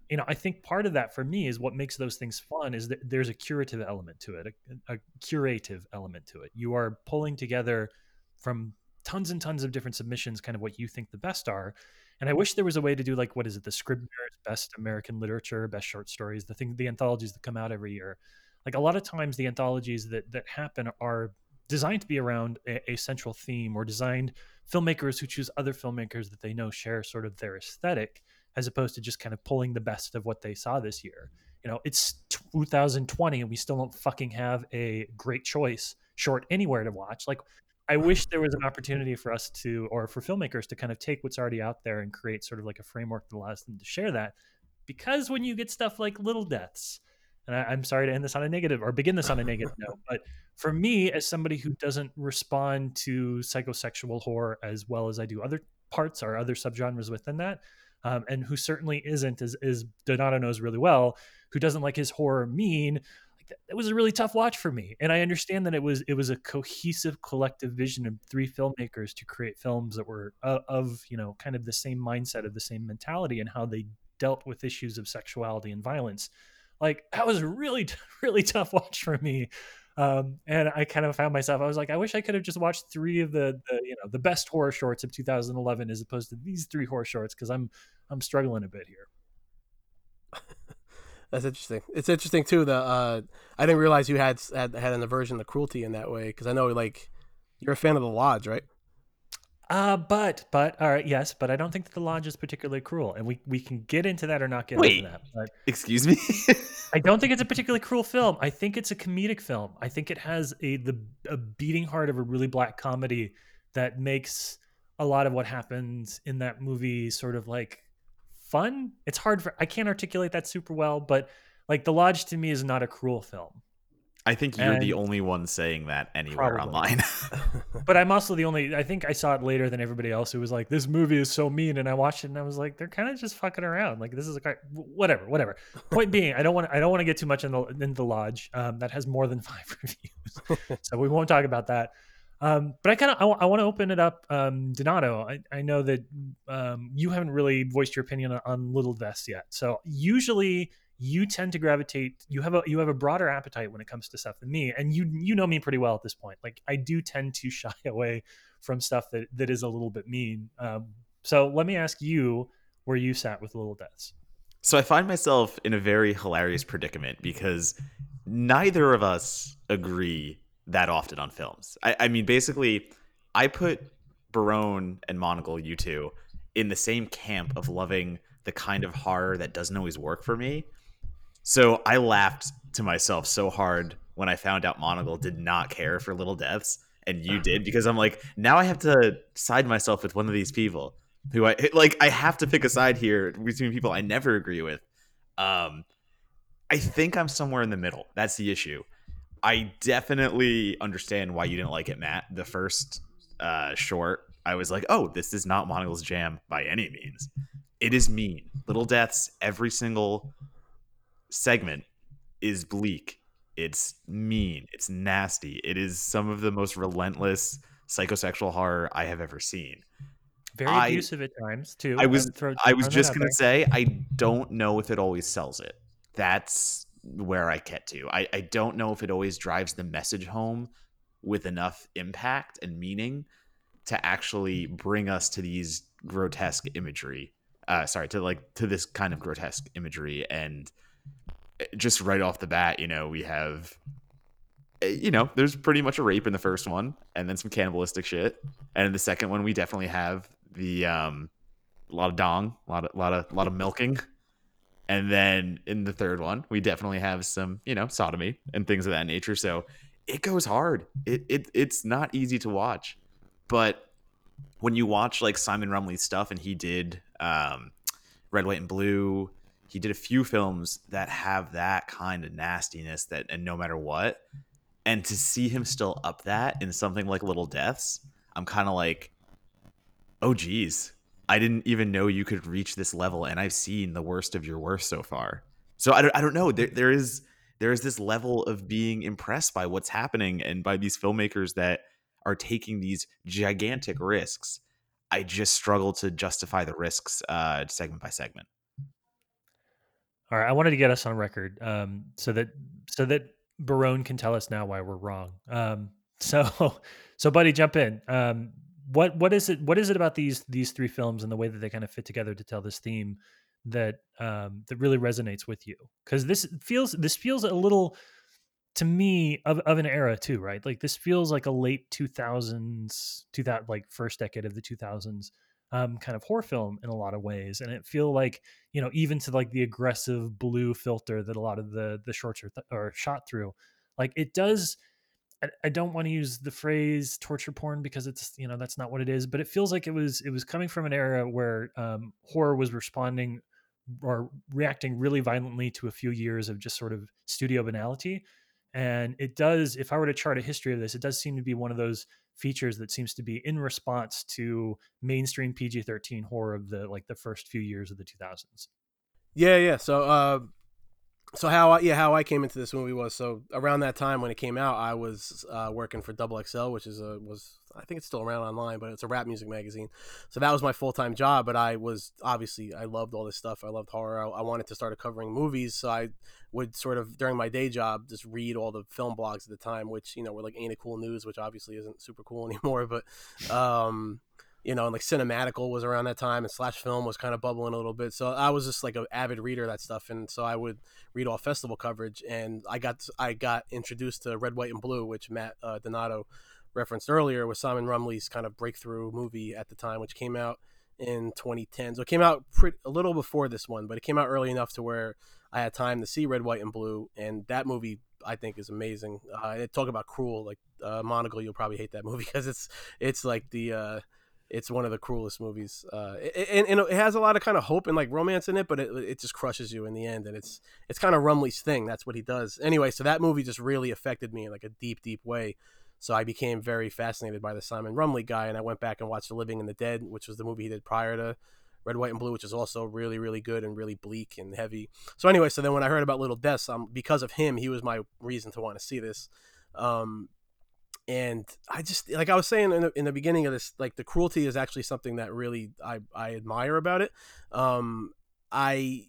you know, I think part of that for me is what makes those things fun is that there's a curative element to it, a, a curative element to it. You are pulling together from tons and tons of different submissions, kind of what you think the best are, and I wish there was a way to do like what is it, the Scribner's Best American Literature, Best Short Stories, the thing, the anthologies that come out every year. Like a lot of times, the anthologies that that happen are designed to be around a, a central theme, or designed filmmakers who choose other filmmakers that they know share sort of their aesthetic, as opposed to just kind of pulling the best of what they saw this year. You know, it's 2020 and we still don't fucking have a great choice short anywhere to watch. Like I wish there was an opportunity for us to, or for filmmakers to kind of take what's already out there and create sort of like a framework that allows them to share that. Because when you get stuff like Little Deaths, and I, am sorry to end this on a negative or begin this on a negative note, but for me, as somebody who doesn't respond to psychosexual horror as well as I do other parts or other subgenres within that, um, and who certainly isn't, as, as Donato knows really well, who doesn't like his horror mean, it was a really tough watch for me and i understand that it was it was a cohesive collective vision of three filmmakers to create films that were uh, of you know kind of the same mindset of the same mentality and how they dealt with issues of sexuality and violence. Like that was a really really tough watch for me um, and i kind of found myself i was like i wish i could have just watched three of the, the you know the best horror shorts of 2011 as opposed to these three horror shorts because i'm i'm struggling a bit here that's interesting. It's interesting too. The uh, I didn't realize you had had had an aversion to cruelty in that way because I know like you're a fan of the Lodge, right? Uh, but but all right, yes, but I don't think that the lodge is particularly cruel, and we we can get into that or not get Wait. into that. But Excuse me. I don't think it's a particularly cruel film. I think it's a comedic film. I think it has a the a beating heart of a really black comedy that makes a lot of what happens in that movie sort of like fun. It's hard for I can't articulate that super well, but like The Lodge to me is not a cruel film. I think you're the only one saying that anywhere Probably. online. But I'm also the only I think I saw it later than everybody else who was like this movie is so mean and I watched it and I was like they're kind of just fucking around. Like this is a guy whatever, whatever. Point being, I don't want I don't want to get too much in the in the lodge. Um, that has more than 5 reviews. so we won't talk about that. Um, but I kind of I, want to open it up um Donato. I, I know that um, you haven't really voiced your opinion on, on Little Deaths yet. So usually you tend to gravitate you have a you have a broader appetite when it comes to stuff than me and you you know me pretty well at this point like i do tend to shy away from stuff that that is a little bit mean um, so let me ask you where you sat with little deaths So I find myself in a very hilarious predicament because neither of us agree that often on films. I, I mean, basically, I put Barone and Monagle, you two, in the same camp of loving the kind of horror that doesn't always work for me. So I laughed to myself so hard when I found out Monagle did not care for Little Deaths and you did because I'm like, now I have to side myself with one of these people who I like I have to pick a side here between people I never agree with. Um I think I'm somewhere in the middle. That's the issue. I definitely understand why you didn't like it, Matt. The first uh short, I was like, "Oh, this is not Monagle's jam by any means." It is mean. Little Deaths every single segment is bleak. It's mean. It's nasty. It is some of the most relentless psychosexual horror I have ever seen. very I- abusive at times too I was throw- I was just gonna there. say I don't know if it always sells it. That's where I get to. I, I don't know if it always drives the message home with enough impact and meaning to actually bring us to these grotesque imagery. Uh, sorry, to like to this kind of grotesque imagery and eh, just right off the bat, you know, we have eh, you know, there's pretty much a rape in the first one and then some cannibalistic shit. And in the second one we definitely have the um a lot of dong, a lot of lot of a lot of milking. And then in the third one, we definitely have some, you know, sodomy and things of that nature. So it goes hard. It, it it's not easy to watch. But when you watch like Simon Rumley's stuff and he did um Red, White, and Blue, he did a few films that have that kind of nastiness that and no matter what. And to see him still up that in something like Little Deaths, I'm kind of like, oh geez i didn't even know you could reach this level and i've seen the worst of your worst so far. So i don't, I don't know. There, there is there is this level of being impressed by what's happening and by these filmmakers that are taking these gigantic risks. I just struggle to justify the risks uh segment by segment. All right i wanted to get us on record um so that so that barone can tell us now why we're wrong. Um so so buddy jump in. Um what what is it what is it about these these three films and the way that they kind of fit together to tell this theme that um that really resonates with you? Because this feels this feels a little to me of, of an era too right? Like this feels like a late 2000s 2000 like first decade of the 2000s um kind of horror film in a lot of ways. And it feel like you know even to like the aggressive blue filter that a lot of the the shorts are, th- are shot through like it does I, don't want to use the phrase torture porn because it's you know that's not what it is, but it feels like it was it was coming from an era where um, horror was responding or reacting really violently to a few years of just sort of studio banality, and it does. If I were to chart a history of this, it does seem to be one of those features that seems to be in response to mainstream PG thirteen horror of the like the first few years of the two thousands. Yeah, yeah. So, uh, so how I yeah how I came into this movie was so around that time when it came out, I was uh, working for Double XL, which is a was I think it's still around online, but it's a rap music magazine. So that was my full time job. But I was obviously I loved all this stuff. I loved horror. I, I wanted to start covering movies, so I would sort of during my day job just read all the film blogs at the time, which you know were like Ain't It Cool News, which obviously isn't super cool anymore, but. um you know, and like Cinematical was around that time, and Slash Film was kind of bubbling a little bit. So I was just like an avid reader of that stuff, and so I would read all festival coverage, and I got I got introduced to Red, White, and Blue, which Matt uh, Donato referenced earlier was Simon Rumley's kind of breakthrough movie at the time, which came out in 2010. So it came out pretty, a little before this one, but it came out early enough to where I had time to see Red, White, and Blue, and that movie I think is amazing. Uh, talk about cruel, like uh, Monagle, you'll probably hate that movie because it's it's like the uh, it's one of the cruelest movies, uh, and, and, it has a lot of kind of hope and like romance in it, but it, it just crushes you in the end, and it's it's kind of Rumley's thing. That's what he does. Anyway, so that movie just really affected me in like a deep, deep way. So I became very fascinated by the Simon Rumley guy, and I went back and watched The Living and the Dead, which was the movie he did prior to Red, White, and Blue, which is also really, really good and really bleak and heavy. So anyway, so then when I heard about Little Deaths, um, because of him, he was my reason to want to see this. Um, and I just like I was saying in the, in the beginning of this, like the cruelty is actually something that really I I admire about it. Um, I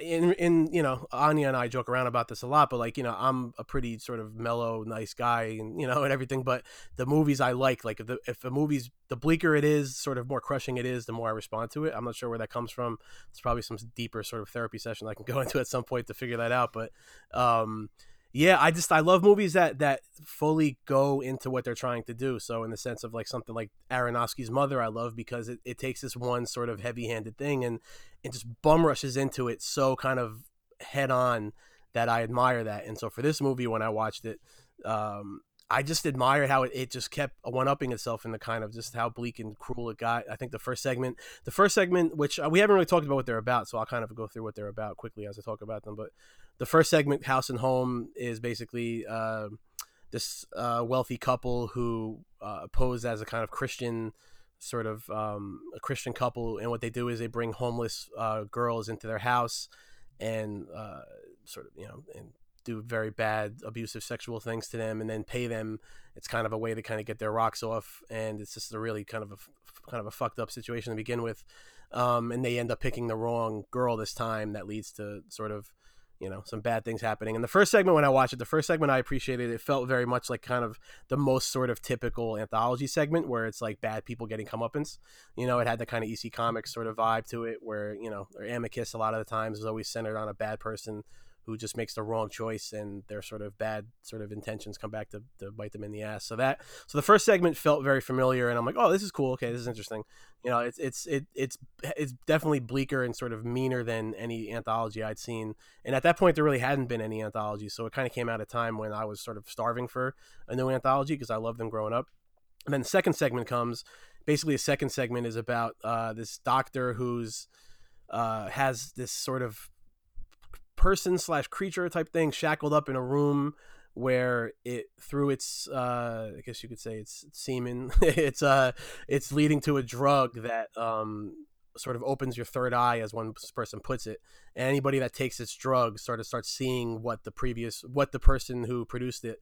in in you know Anya and I joke around about this a lot, but like you know I'm a pretty sort of mellow, nice guy, and you know and everything. But the movies I like, like if the if a movie's the bleaker it is, sort of more crushing it is, the more I respond to it. I'm not sure where that comes from. It's probably some deeper sort of therapy session I can go into at some point to figure that out. But um, yeah, I just I love movies that that fully go into what they're trying to do. So in the sense of like something like Aronofsky's Mother, I love because it, it takes this one sort of heavy handed thing and and just bum rushes into it so kind of head on that I admire that. And so for this movie, when I watched it, um, I just admired how it, it just kept one upping itself in the kind of just how bleak and cruel it got. I think the first segment, the first segment, which uh, we haven't really talked about what they're about, so I'll kind of go through what they're about quickly as I talk about them. But the first segment, House and Home, is basically uh, this uh, wealthy couple who uh, pose as a kind of Christian sort of um, a Christian couple, and what they do is they bring homeless uh, girls into their house and uh, sort of you know and do very bad abusive sexual things to them and then pay them. It's kind of a way to kind of get their rocks off and it's just a really kind of a kind of a fucked up situation to begin with. Um, and they end up picking the wrong girl this time that leads to sort of you know some bad things happening. And the first segment when I watched it, the first segment I appreciated. It felt very much like kind of the most sort of typical anthology segment where it's like bad people getting comeuppance. You know, it had the kind of EC Comics sort of vibe to it, where you know, or Amicus a lot of the times is always centered on a bad person who just makes the wrong choice and their sort of bad sort of intentions come back to, to bite them in the ass. So that so the first segment felt very familiar and I'm like, oh, this is cool. Okay, this is interesting. You know, it's it's it, it's it's definitely bleaker and sort of meaner than any anthology I'd seen. And at that point, there really hadn't been any anthologies, so it kind of came at a time when I was sort of starving for a new anthology because I loved them growing up. And then the second segment comes. Basically, the second segment is about uh, this doctor who's uh, has this sort of person slash creature type thing shackled up in a room where it through its uh, I guess you could say it's semen it's uh it's leading to a drug that um sort of opens your third eye as one person puts it. And anybody that takes this drug sort of starts seeing what the previous what the person who produced it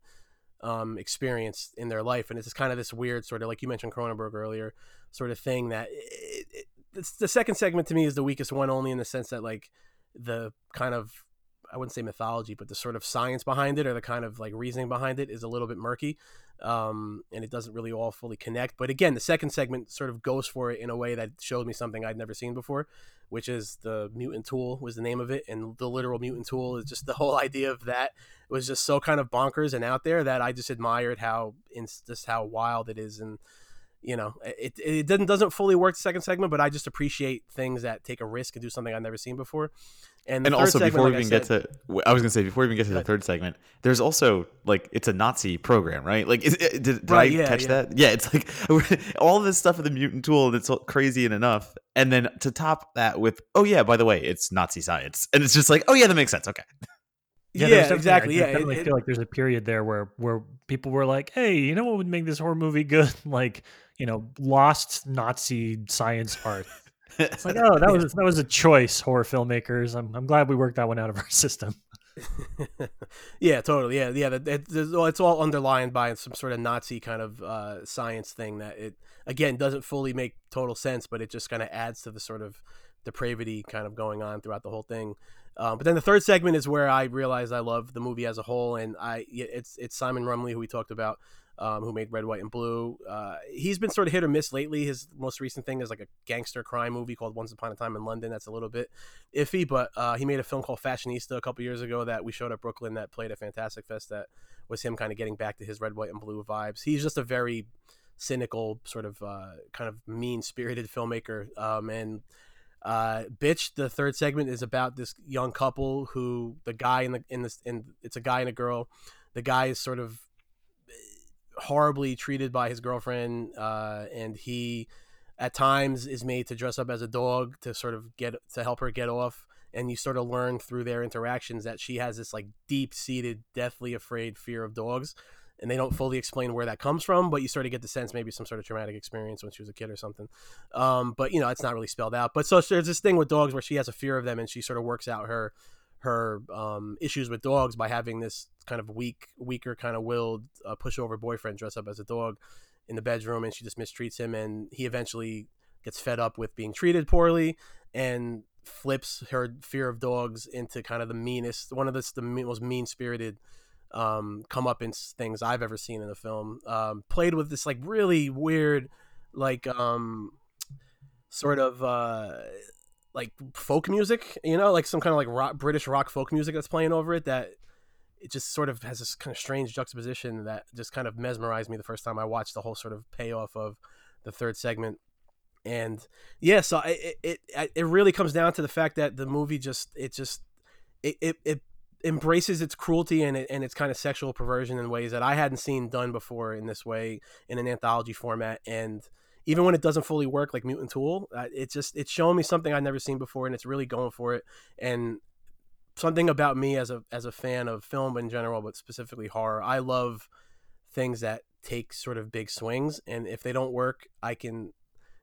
um, experienced in their life. And it's just kind of this weird sort of like you mentioned Cronenberg earlier sort of thing that it, it, the second segment to me is the weakest one only in the sense that like the kind of I wouldn't say mythology, but the sort of science behind it or the kind of like reasoning behind it is a little bit murky, um, and it doesn't really all fully connect. But again, the second segment sort of goes for it in a way that showed me something I'd never seen before, which is the mutant tool was the name of it, and the literal mutant tool is just the whole idea of that was just so kind of bonkers and out there that I just admired how in just how wild it is and you know, it, it doesn't doesn't fully work the second segment, but I just appreciate things that take a risk and do something I've never seen before. And, and also segment, before like we even said, get to, I was gonna say before we even get to the third segment, there's also like it's a Nazi program, right? Like, is, did, did right, I yeah, catch yeah. that? Yeah, it's like all this stuff with the mutant tool that's crazy and enough, and then to top that with, oh yeah, by the way, it's Nazi science, and it's just like, oh yeah, that makes sense. Okay. Yeah, yeah exactly. I yeah, definitely it, feel like there's a period there where where people were like, "Hey, you know what would make this horror movie good? like, you know, lost Nazi science art." It's like, oh, that was that was a choice, horror filmmakers. I'm I'm glad we worked that one out of our system. yeah, totally. Yeah, yeah. It, it, it's all underlined by some sort of Nazi kind of uh, science thing that it again doesn't fully make total sense, but it just kind of adds to the sort of depravity kind of going on throughout the whole thing. Um, but then the third segment is where I realized I love the movie as a whole, and I it's it's Simon Rumley who we talked about um, who made Red, White, and Blue. Uh, he's been sort of hit or miss lately. His most recent thing is like a gangster crime movie called Once Upon a Time in London. That's a little bit iffy, but uh, he made a film called Fashionista a couple years ago that we showed at Brooklyn that played at Fantastic Fest. That was him kind of getting back to his Red, White, and Blue vibes. He's just a very cynical, sort of uh, kind of mean spirited filmmaker. Um, and uh, bitch, the third segment is about this young couple who the guy in the in this in it's a guy and a girl. The guy is sort of horribly treated by his girlfriend, uh, and he at times is made to dress up as a dog to sort of get to help her get off. And you sort of learn through their interactions that she has this like deep seated, deathly afraid fear of dogs. And they don't fully explain where that comes from, but you sort of get the sense maybe some sort of traumatic experience when she was a kid or something. Um, but you know, it's not really spelled out. But so there's this thing with dogs where she has a fear of them, and she sort of works out her her um, issues with dogs by having this kind of weak, weaker, kind of willed uh, pushover boyfriend dress up as a dog in the bedroom, and she just mistreats him, and he eventually gets fed up with being treated poorly and flips her fear of dogs into kind of the meanest, one of the, the most mean spirited um, come up in things I've ever seen in a film. Um, played with this like really weird, like um, sort of. Uh, like folk music, you know, like some kind of like rock, British rock folk music that's playing over it that it just sort of has this kind of strange juxtaposition that just kind of mesmerized me the first time I watched the whole sort of payoff of the third segment. And yeah, so it it it really comes down to the fact that the movie just it just it it, it embraces its cruelty and it, and its kind of sexual perversion in ways that I hadn't seen done before in this way in an anthology format and even when it doesn't fully work like mutant tool uh, it's just it's showing me something i've never seen before and it's really going for it. And something about me as a as a fan of film in general but specifically horror i love things that take sort of big swings and if they don't work i can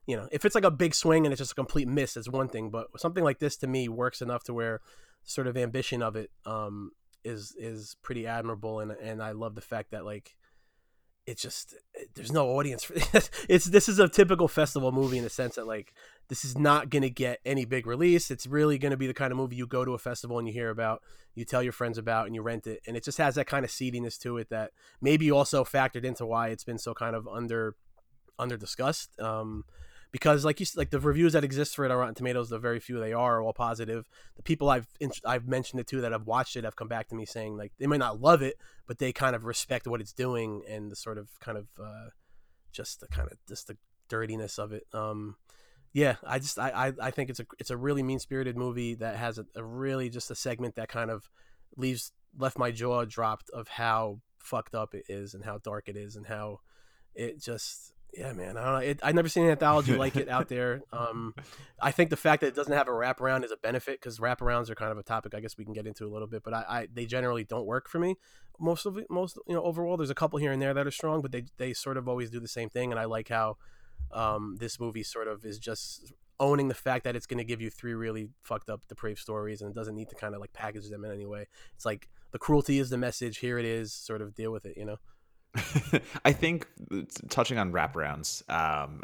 you know if it's like a big swing and it's just a complete miss it's one thing but something like this to me works enough to where sort of ambition of it um is is pretty admirable and and i love the fact that like it's just there's no audience for this. It's this is a typical festival movie in the sense that like this is not going to get any big release. It's really going to be the kind of movie you go to a festival and you hear about, you tell your friends about, and you rent it, and it just has that kind of seediness to it that maybe also factored into why it's been so kind of under under discussed. Um, because like you like the reviews that exist for it on Rotten Tomatoes, the very few they are, are all positive. The people I've I've mentioned it to that have watched it have come back to me saying like they might not love it, but they kind of respect what it's doing and the sort of kind of uh, just the kind of just the dirtiness of it. Um, yeah, I just I, I, I think it's a it's a really mean spirited movie that has a, a really just a segment that kind of leaves left my jaw dropped of how fucked up it is and how dark it is and how it just yeah, man. I don't know. It, I've never seen an anthology like it out there. Um, I think the fact that it doesn't have a wraparound is a benefit because wraparounds are kind of a topic I guess we can get into a little bit, but I, I they generally don't work for me. Most of it, most you know, overall, there's a couple here and there that are strong, but they they sort of always do the same thing, and I like how um, this movie sort of is just owning the fact that it's going to give you three really fucked up, depraved stories, and it doesn't need to kind of like package them in any way. It's like the cruelty is the message. Here it is. Sort of deal with it, you know. I think touching on wraparounds, um,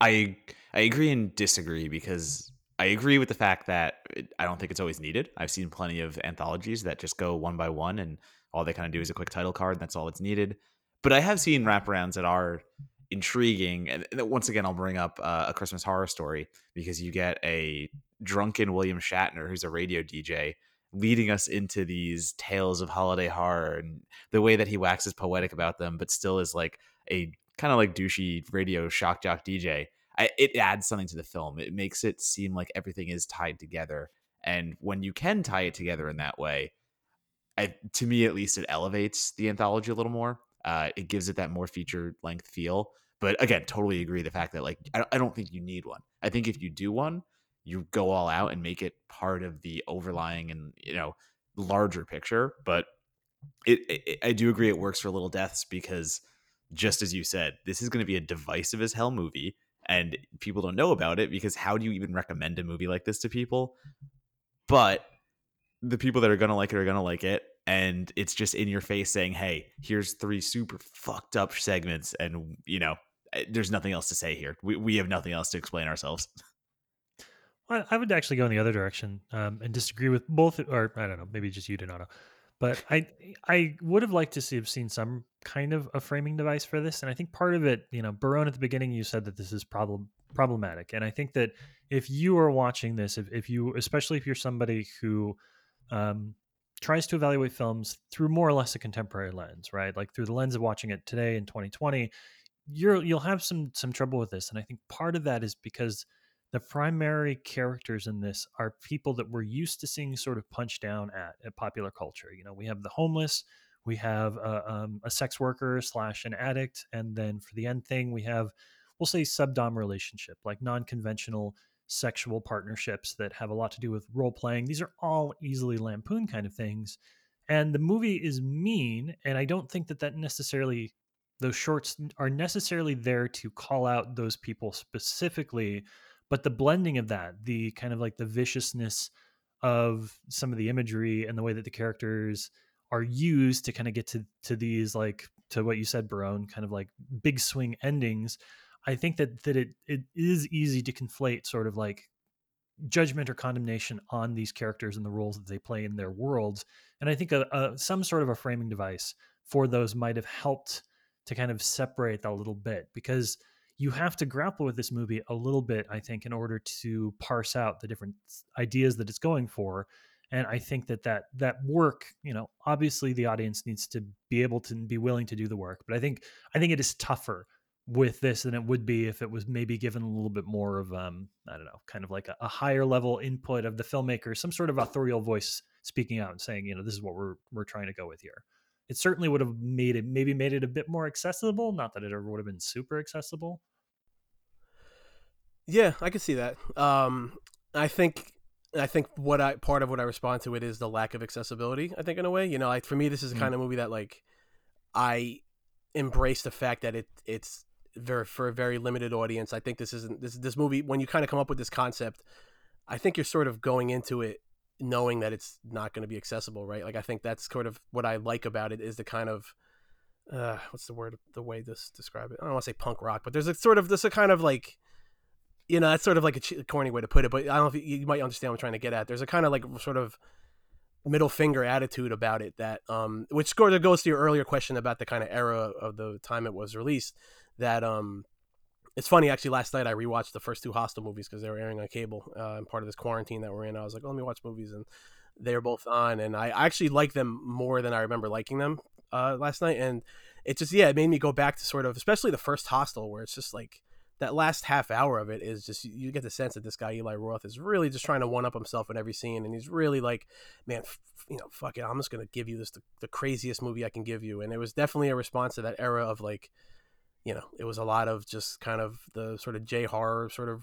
I I agree and disagree because I agree with the fact that it, I don't think it's always needed. I've seen plenty of anthologies that just go one by one, and all they kind of do is a quick title card. And that's all it's needed. But I have seen wraparounds that are intriguing, and once again, I'll bring up uh, a Christmas horror story because you get a drunken William Shatner who's a radio DJ leading us into these tales of holiday horror and the way that he waxes poetic about them, but still is like a kind of like douchey radio shock jock DJ. I, it adds something to the film. It makes it seem like everything is tied together. And when you can tie it together in that way, I, to me at least, it elevates the anthology a little more. Uh, it gives it that more feature length feel. But again, totally agree the fact that like I, I don't think you need one. I think if you do one, you go all out and make it part of the overlying and you know larger picture but it, it, i do agree it works for little deaths because just as you said this is going to be a divisive as hell movie and people don't know about it because how do you even recommend a movie like this to people? But the people that are going to like it are going to like it and it's just in your face saying hey here's three super fucked up segments and you know eh, there's nothing else to say here. We, we have nothing else to explain ourselves I would actually go in the other direction um, and disagree with both, or I don't know, maybe just you, Donato. But I I would have liked to see have seen some kind of a framing device for this, and I think part of it, you know, Barone at the beginning, you said that this is problem problematic, and I think that if you are watching this, if, if you, especially if you're somebody who um, tries to evaluate films through more or less a contemporary lens, right, like through the lens of watching it today in 2020, you're you'll have some some trouble with this, and I think part of that is because the primary characters in this are people that we're used to seeing sort of punched down at at popular culture. You know, we have the homeless, we have a, um, a sex worker slash an addict, and then for the end thing, we have we'll say subdom relationship, like non-conventional sexual partnerships that have a lot to do with role playing. These are all easily lampoon kind of things. And the movie is mean, and I don't think that that necessarily those shorts are necessarily there to call out those people specifically but the blending of that the kind of like the viciousness of some of the imagery and the way that the characters are used to kind of get to to these like to what you said Barone kind of like big swing endings I think that that it it is easy to conflate sort of like judgment or condemnation on these characters and the roles that they play in their worlds and I think a, a some sort of a framing device for those might have helped to kind of separate that a little bit because you have to grapple with this movie a little bit, I think, in order to parse out the different ideas that it's going for. And I think that that that work, you know, obviously the audience needs to be able to be willing to do the work. But I think I think it is tougher with this than it would be if it was maybe given a little bit more of um I don't know, kind of like a, a higher level input of the filmmaker, some sort of authorial voice speaking out and saying, you know, this is what we're we're trying to go with here it certainly would have made it maybe made it a bit more accessible. Not that it ever would have been super accessible. Yeah, I can see that. Um, I think I think what I part of what I respond to it is the lack of accessibility. I think in a way, you know, like for me, this is the mm. kind of movie that like I embrace the fact that it it's very for a very limited audience. I think this isn't this this movie when you kind of come up with this concept. I think you're sort of going into it knowing that it's not going to be accessible, right? Like I think that's sort of what I like about it is the kind of uh, what's the word the way this describe it? I don't want to say punk rock, but there's a sort of this a kind of like you know that's sort of like a corny way to put it, but I don't know if you, you might understand what I'm trying to get at. There's a kind of like sort of middle finger attitude about it that um which sort of goes to your earlier question about the kind of era of the time it was released that um it's funny actually. Last night I rewatched the first two Hostel movies because they were airing on cable uh, and part of this quarantine that we're in. I was like, oh, let me watch movies, and they were both on, and I actually like them more than I remember liking them uh, last night. And it just yeah, it made me go back to sort of especially the first Hostel where it's just like that last half hour of it is just you get the sense that this guy Eli Roth is really just trying to one up himself in every scene, and he's really like, man, f- you know, fuck it, I'm just gonna give you this the, the craziest movie I can give you, and it was definitely a response to that era of like you know, it was a lot of just kind of the sort of J horror sort of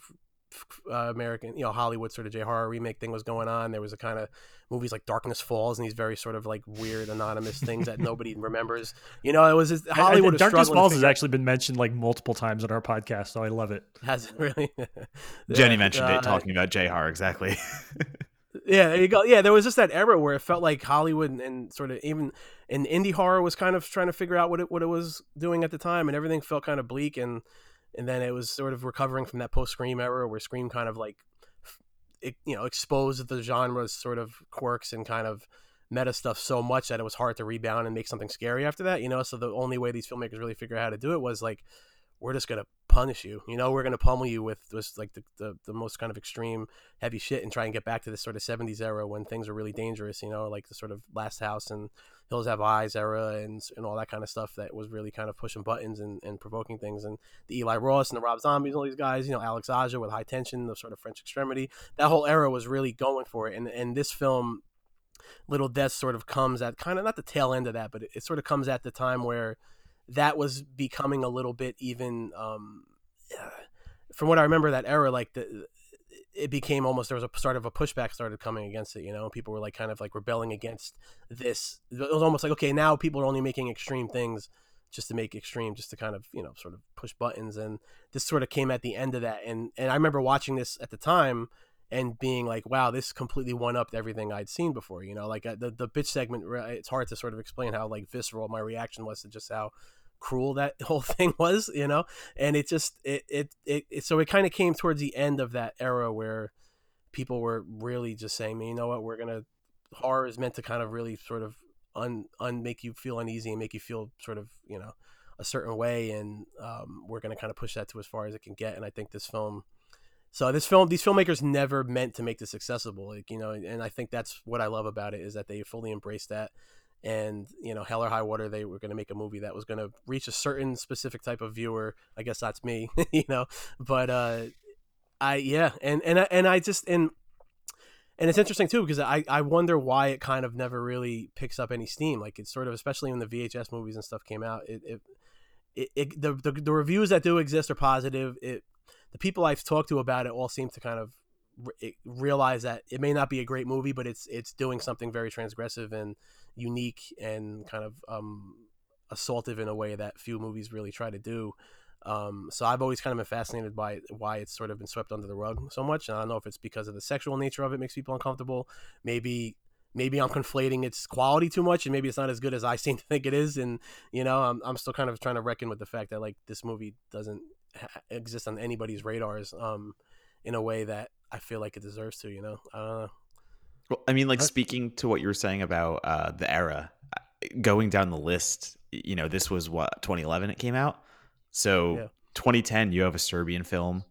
uh, American, you know, Hollywood sort of J horror remake thing was going on. There was a kind of movies like Darkness Falls and these very sort of like weird anonymous things that nobody remembers. You know, it was just, Hollywood. I, I, Darkness Falls has actually been mentioned like multiple times on our podcast, so I love it. Has it really? Jenny mentioned uh, it talking about J horror exactly. yeah, there you go. Yeah, there was just that era where it felt like Hollywood and, and, sort of even and indie horror was kind of trying to figure out what it what it was doing at the time, and everything felt kind of bleak, and and then it was sort of recovering from that post Scream era where Scream kind of like it, you know exposed the genre's sort of quirks and kind of meta stuff so much that it was hard to rebound and make something scary after that. You know, so the only way these filmmakers really figure out how to do it was like we're just gonna punish you. You know, we're gonna pummel you with this like the, the, the most kind of extreme heavy shit and try and get back to this sort of seventies era when things are really dangerous, you know, like the sort of last house and Hills Have Eyes era and and all that kind of stuff that was really kind of pushing buttons and, and provoking things and the Eli Roths and the Rob Zombies and all these guys, you know, Alex Aja with high tension, the sort of French extremity. That whole era was really going for it. And and this film Little Death sort of comes at kind of not the tail end of that, but it, it sort of comes at the time where that was becoming a little bit even um, from what I remember that era like the it became almost there was a sort of a pushback started coming against it you know? People were like kind of like rebelling against this. It was almost like okay now people are only making extreme things just to make extreme just to kind of you know sort of push buttons and this sort of came at the end of that and and I remember watching this at the time and being like wow this completely one upped everything I'd seen before you know like uh, the the bitch segment it's hard to sort of explain how like visceral my reaction was to just how cruel that whole thing was, you know, and it just it it, it, it so it kind of came towards the end of that era where people were really just saying, you know what, we're gonna horror is meant to kind of really sort of un, un make you feel uneasy and make you feel sort of you know a certain way, and um, we're to kind of push that to as far as it can get. And I think this film. So this film, these filmmakers never meant to make this accessible, like you know, and I think that's what I love about it is that they fully embrace that. And you know hell or high water they were going to make a movie that was going to reach a certain specific type of viewer. I guess that's me you know? But uh i yeah and and I, and i just and and it's interesting too because I, I wonder why it kind of never really picks up any steam. Like it's sort of especially when the vhs movies and stuff came out it, it, it, it the, the, the reviews that do exist are positive. It the people i've talked to about it all seem to kind of re- realize that it may not be a great movie but it's it's doing something very transgressive and unique and kind of um, assaultive in a way that few movies really try to do. Um, so I've always kind of been fascinated by why it's sort of been swept under the rug so much. And I don't know if it's because of the sexual nature of it makes people uncomfortable. Maybe maybe I'm conflating its quality too much, and maybe it's not as good as I seem to think it is. And you know, I'm I'm still kind of trying to reckon with the fact that like this movie doesn't exist on anybody's radars um, in a way that I feel like it deserves to. You know, I don't know. Well, I mean, like speaking to what you were saying about uh, the era, going down the list, you know, this was what 2011 it came out. So yeah. 2010, you have a Serbian film.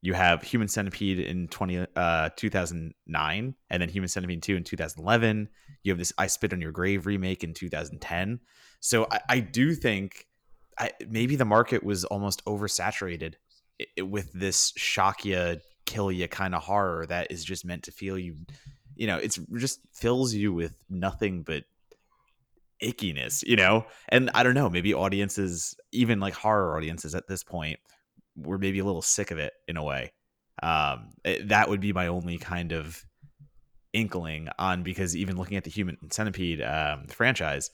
You have Human Centipede in 20, uh, 2009, and then Human Centipede 2 in 2011. You have this I Spit on Your Grave remake in 2010. So I, I do think I, maybe the market was almost oversaturated with this shock you, kill you kind of horror that is just meant to feel you you know, it's just fills you with nothing but ickiness, you know? And I don't know, maybe audiences, even like horror audiences at this point, were maybe a little sick of it in a way. Um, it, eh, that would be my only kind of inkling on because even looking at the Human Centipede um, franchise,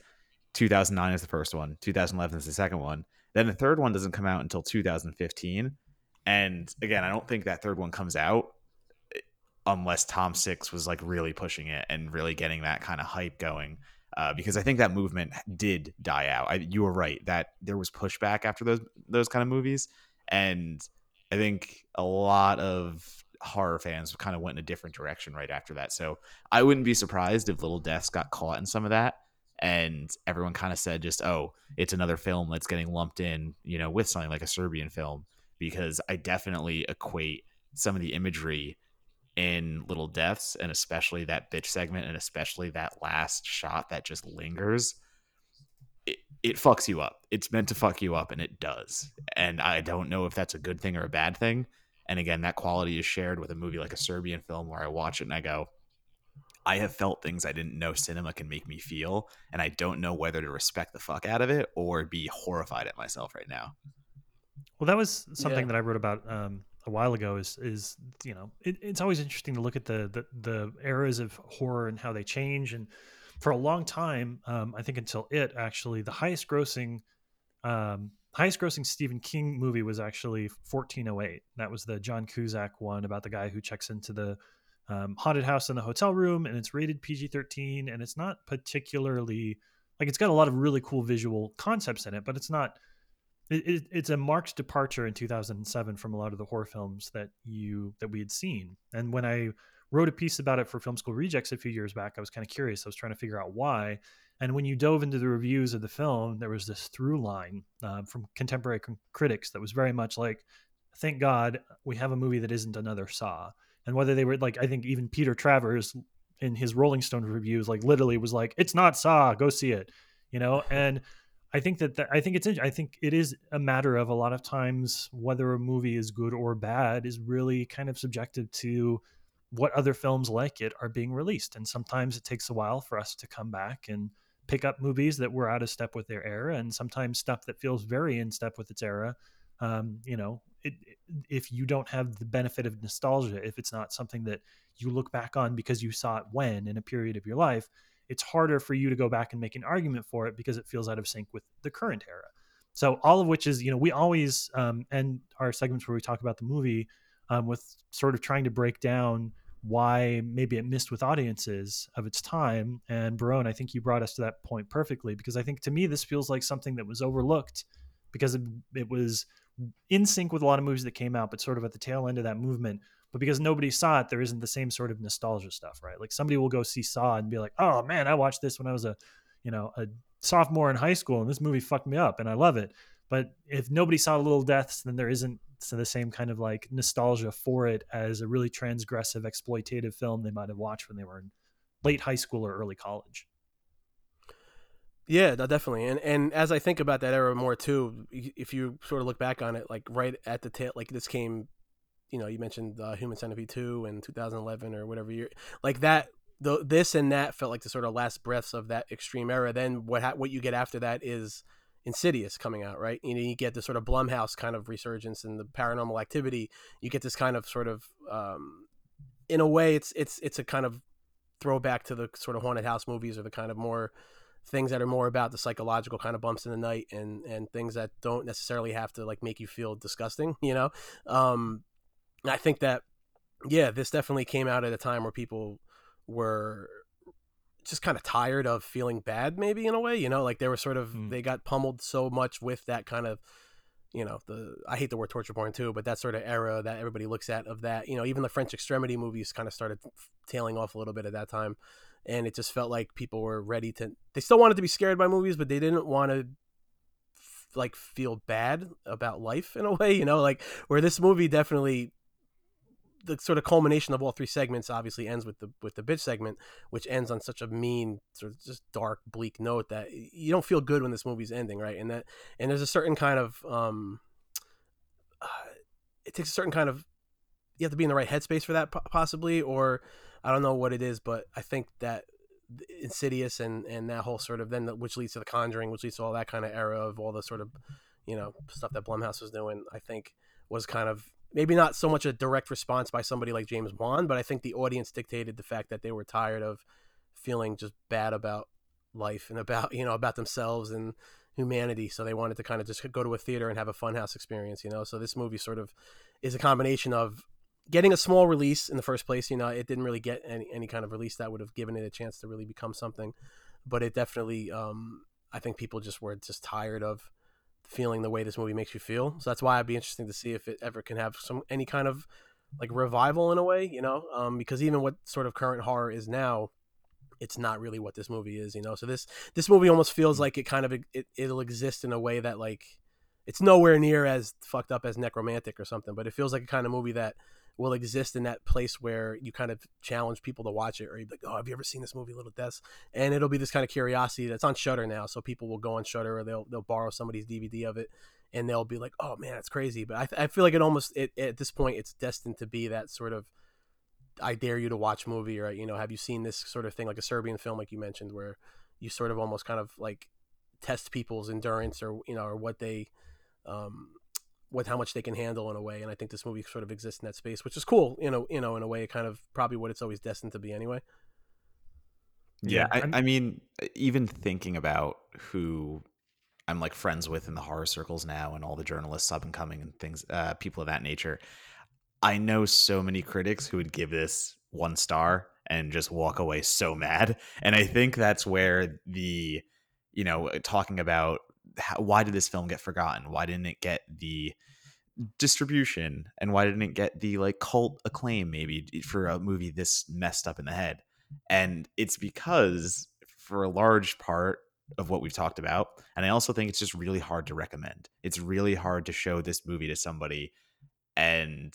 2009 is the first one, 2011 is the second one. Then the third one doesn't come out until 2015. And again, I don't think that third one comes out unless Tom Six was like really pushing it and really getting that kind of hype going. Uh, because I think that movement did die out. I, you were right that there was pushback after those those kind of movies, and I think a lot of horror fans kind of went in a different direction right after that. So I wouldn't be surprised if Little Deaths got caught in some of that, and everyone kind of said just, "Oh, it's another film that's getting lumped in," you know, with something like a Serbian film. Because I definitely equate some of the imagery in Little Deaths, and especially that bitch segment, and especially that last shot that just lingers. It, it fucks you up. It's meant to fuck you up, and it does. And I don't know if that's a good thing or a bad thing. And again, that quality is shared with a movie like a Serbian film where I watch it and I go, I have felt things I didn't know cinema can make me feel, and I don't know whether to respect the fuck out of it or be horrified at myself right now. Well, that was something yeah. that I wrote about um, a while ago is is you know it, it's always interesting to look at the, the, the eras of horror and how they change and for a long time um, I think until it actually the highest grossing um, highest grossing Stephen King movie was actually 1408 that was the John Cusack one about the guy who checks into the um, haunted house in the hotel room and it's rated PG-13 and it's not particularly like it's got a lot of really cool visual concepts in it but it's not it, it, it's a marked departure in 2007 from a lot of the horror films that you that we had seen. And when I wrote a piece about it for Film School Rejects a few years back, I was kind of curious. I was trying to figure out why. And when you dove into the reviews of the film, there was this through line uh, from contemporary critics that was very much like, "Thank God we have a movie that isn't another Saw." And whether they were like, I think even Peter Travers in his Rolling Stone reviews, like literally was like, "It's not Saw, go see it," you know, and I think that, that I think it's I think it is a matter of a lot of times whether a movie is good or bad is really kind of subjective to what other films like it are being released. And sometimes it takes a while for us to come back and pick up movies that were out of step with their era and sometimes stuff that feels very in step with its era um, you know it, if you don't have the benefit of nostalgia if it's not something that you look back on because you saw it when in a period of your life it's harder for you to go back and make an argument for it because it feels out of sync with the current era. So all of which is, you know, we always um, end our segments where we talk about the movie um, with sort of trying to break down why maybe it missed with audiences of its time. And Barone, I think you brought us to that point perfectly because I think to me this feels like something that was overlooked because it, it was in sync with a lot of movies that came out, but sort of at the tail end of that movement but because nobody saw it, there isn't the same sort of nostalgia stuff, right? Like somebody will go see Saw and be like, "Oh man, I watched this when I was a, you know a sophomore in high school and this movie fucked me up and I love it. But if nobody saw Little Deaths, then there isn't the same kind of like nostalgia for it as a really transgressive exploitative film they might have watched when they were in late high school or early college. Yeah, definitely. And and as I think about that era more too, if you sort of look back on it, like right at the tail, like this came, you know, you mentioned uh, Human Centipede two in 2011 or whatever year, like that. The, this and that felt like the sort of last breaths of that extreme era. Then what ha- what you get after that is Insidious coming out, right? You know, you get the sort of Blumhouse kind of resurgence and the paranormal activity. You get this kind of sort of, um, in a way, it's it's it's a kind of throwback to the sort of haunted house movies or the kind of more things that are more about the psychological kind of bumps in the night and and things that don't necessarily have to like make you feel disgusting you know? Um i think that yeah this definitely came out at a time where people were just kind of tired of feeling bad maybe in a way you know? Like they were sort of mm. they got pummeled so much with that kind of you know the i hate the word torture porn too but that sort of era that everybody looks at of that you know? Even the french extremity movies kind of started tailing off a little bit at that time and it just felt like people were ready to they still wanted to be scared by movies but they didn't want to like feel bad about life in a way you know like where this movie definitely the sort of culmination of all three segments obviously ends with the with the bitch segment which ends on such a mean sort of just dark bleak note that you don't feel good when this movie's ending right? And that and there's a certain kind of um uh, it takes a certain kind of you have to be in the right headspace for that possibly or I don't know what it is, but I think that Insidious and and that whole sort of then which leads to The Conjuring, which leads to all that kind of era of all the sort of you know stuff that Blumhouse was doing. I think was kind of maybe not so much a direct response by somebody like James Wan, but I think the audience dictated the fact that they were tired of feeling just bad about life and about you know about themselves and humanity so they wanted to kind of just go to a theater and have a funhouse experience you know so this movie sort of is a combination of getting a small release in the first place, you know, it didn't really get any, any kind of release that would have given it a chance to really become something. But it definitely, um, I think people just were just tired of feeling the way this movie makes you feel. So that's why I'd be interesting to see if it ever can have some any kind of like revival in a way, you know, um, because even what sort of current horror is now, it's not really what this movie is, you know. So this this movie almost feels mm. like it kind of it, it'll exist in a way that like it's nowhere near as fucked up as Nekromantik or something, but it feels like a kind of movie that will exist in that place where you kind of challenge people to watch it, or you'd be like, "Oh, have you ever seen this movie, Little Deaths?" And it'll be this kind of curiosity that's on Shudder now, so people will go on Shudder or they'll they'll borrow somebody's DVD of it, and they'll be like, "Oh man, it's crazy." But I, I feel like it almost it, at this point it's destined to be that sort of I dare you to watch movie, or you know, have you seen this sort of thing like a Serbian film, like you mentioned, where you sort of almost kind of like test people's endurance or you know or what they um, with how much they can handle in a way. And I think this movie sort of exists in that space, which is cool. You know, you know, in a way, kind of probably what it's always destined to be anyway. Yeah, I, I mean, even thinking about who I'm like friends with in the horror circles now, and all the journalists up and coming and things, uh, people of that nature. I know so many critics who would give this one star and just walk away so mad, and I think that's where the, you know, talking about how, why did this film get forgotten? Why didn't it get the distribution and why didn't it get the like cult acclaim maybe for a movie this messed up in the head? And it's because for a large part of what we've talked about, and I also think it's just really hard to recommend. It's really hard to show this movie to somebody and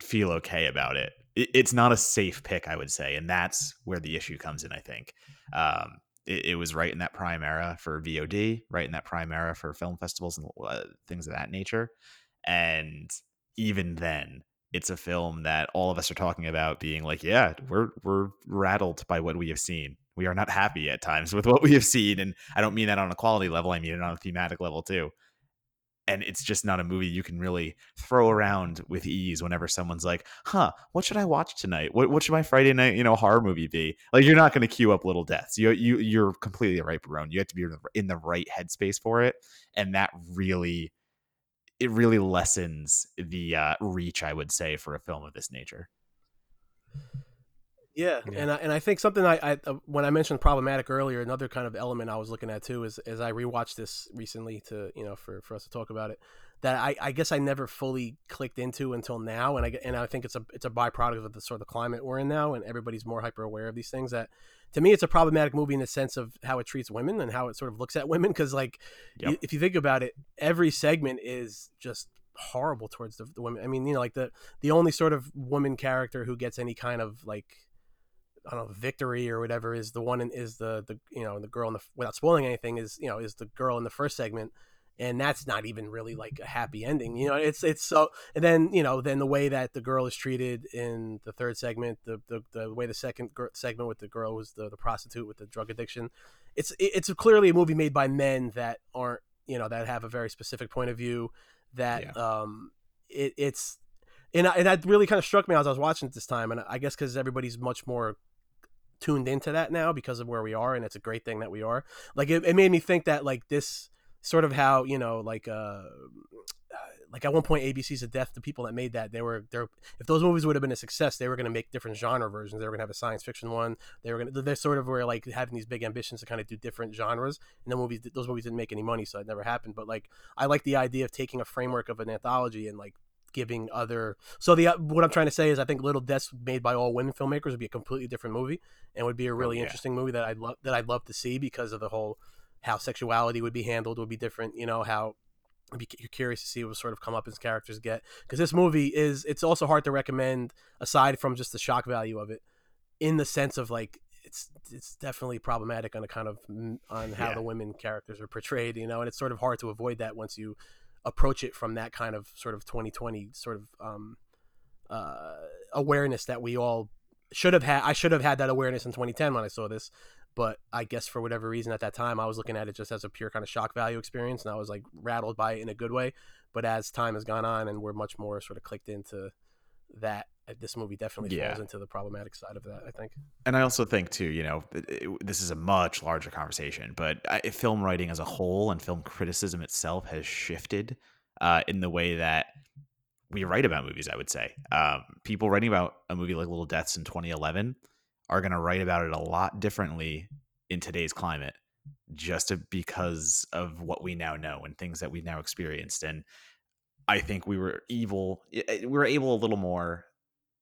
feel okay about it. It's not a safe pick, I would say, and that's where the issue comes in. I think um, it, it, was right in that prime era for VOD, right in that prime era for film festivals and uh, things of that nature. And even then, it's a film that all of us are talking about being like, yeah, we're we're rattled by what we have seen. We are not happy at times with what we have seen, and I don't mean that on a quality level. I mean it on a thematic level too and it's just not a movie you can really throw around with ease whenever someone's like, "Huh, what should I watch tonight? What what should my Friday night, you know, horror movie be?" Like you're not going to queue up Little Deaths. You you you're completely right, Barone. You have to be in the right headspace for it, and that really it really lessens the uh, reach, I would say, for a film of this nature. Yeah, yeah. and I, and I think something I, I uh, when I mentioned problematic earlier, another kind of element I was looking at too is as I rewatched this recently to you know for for us to talk about it. that I, I guess I never fully clicked into until now, and I and I think it's a it's a byproduct of the sort of climate we're in now, and everybody's more hyper aware of these things. That to me, it's a problematic movie in the sense of how it treats women and how it sort of looks at women. Because like, Yep. if you think about it, every segment is just horrible towards the, the women. I mean, you know, like the the only sort of woman character who gets any kind of like I don't know victory or whatever is the one in, is the the you know the girl in the without spoiling anything is you know is the girl in the first segment and that's not even really like a happy ending you know it's it's so and then you know then the way that the girl is treated in the third segment the the, the way the second segment with the girl was the, the prostitute with the drug addiction it's it's clearly a movie made by men that aren't you know that have a very specific point of view that um it, it's and, I, and that really kind of struck me as I was watching it this time and I guess because everybody's much more tuned into that now because of where we are and it's a great thing that we are. Like it, it made me think that like this sort of how you know like uh like at one point abc's of death the people that made that they were they're if those movies would have been a success they were going to make different genre versions. They were going to have a science fiction one. They were going to they're sort of were like having these big ambitions to kind of do different genres and the movies those movies didn't make any money so it never happened. But like i like the idea of taking a framework of an anthology and like giving other so the uh, what i'm trying to say is i think little deaths made by all women filmmakers would be a completely different movie and would be a oh, really yeah. interesting movie that i'd love that i'd love to see because of the whole how sexuality would be handled would be different you know how I'd be you're curious to see what sort of come up as characters get because this movie is it's also hard to recommend aside from just the shock value of it in the sense of like it's it's definitely problematic on a kind of on how Yeah. the women characters are portrayed you know and it's sort of hard to avoid that once you approach it from that kind of sort of 2020 sort of um uh awareness that we all should have had I should have had that awareness in 2010 when I saw this. But I guess for whatever reason at that time I was looking at it just as a pure kind of shock value experience and I was like rattled by it in a good way. But as time has gone on and we're much more sort of clicked into that this movie definitely Yeah. falls into the problematic side of that I think and I also think too, you know, it- it- this is a much larger conversation, but I, film writing as a whole and film criticism itself has shifted uh, in the way that we write about movies. I would say um, people writing about a movie like Little Deaths in 2011 are going to write about it a lot differently in today's climate, just to- because of what we now know and things that we've now experienced. And I think we were evil. We were able a little more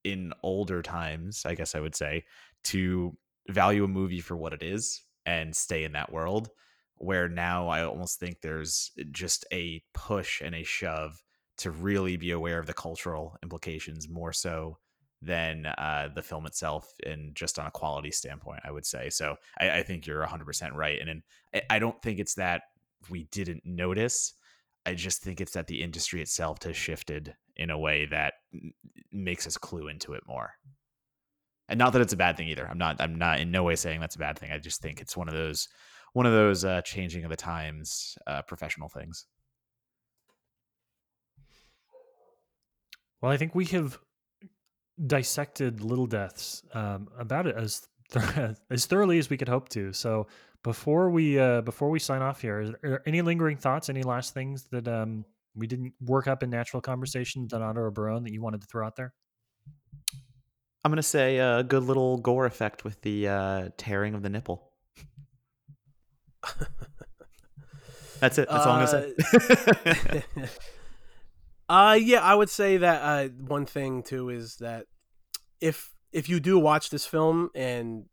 in older times, I guess I would say, to value a movie for what it is and stay in that world. Where now I almost think there's just a push and a shove to really be aware of the cultural implications more so than uh, the film itself and just on a quality standpoint, I would say. So I, I think you're 100% right. And, and I- I don't think it's that we didn't notice. I just think it's that the industry itself has shifted in a way that makes us clue into it more. And not that it's a bad thing either. I'm not. I'm not in no way saying that's a bad thing. I just think it's one of those, one of those uh, changing of the times, uh, professional things. Well, I think we have dissected Little Deaths um, about it as th- as thoroughly as we could hope to. So before we uh, before we sign off here, is there any lingering thoughts? Any last things that um, we didn't work up in natural conversation, Donato or Barone, that you wanted to throw out there? I'm gonna say a good little gore effect with the uh, tearing of the nipple. That's it. That's all I'm gonna say. uh yeah, I would say that uh one thing too is that if if you do watch this film and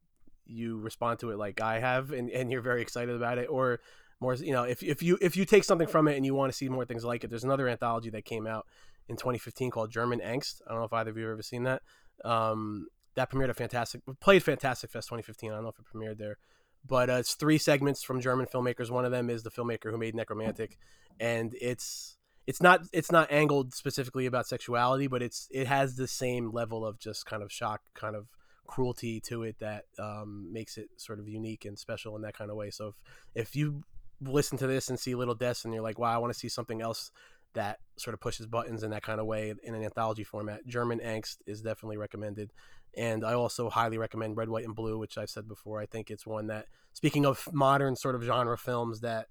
you respond to it like I have and, and you're very excited about it or more you know if, if you if you take something from it and you want to see more things like it there's another anthology that came out in 2015 called German Angst. I don't know if either of you have ever seen that. Um that premiered a fantastic played Fantastic Fest 2015 I don't know if it premiered there but uh, it's three segments from German filmmakers. One of them is the filmmaker who made Nekromantik and it's it's not it's not angled specifically about sexuality, but it's it has the same level of just kind of shock, kind of cruelty to it that um, makes it sort of unique and special in that kind of way. So if if you listen to this and see Little Deaths and you're like, wow, I want to see something else that sort of pushes buttons in that kind of way in an anthology format, German Angst is definitely recommended. And I also highly recommend Red, White, and Blue, which I've said before. I think it's one that, speaking of modern sort of genre films that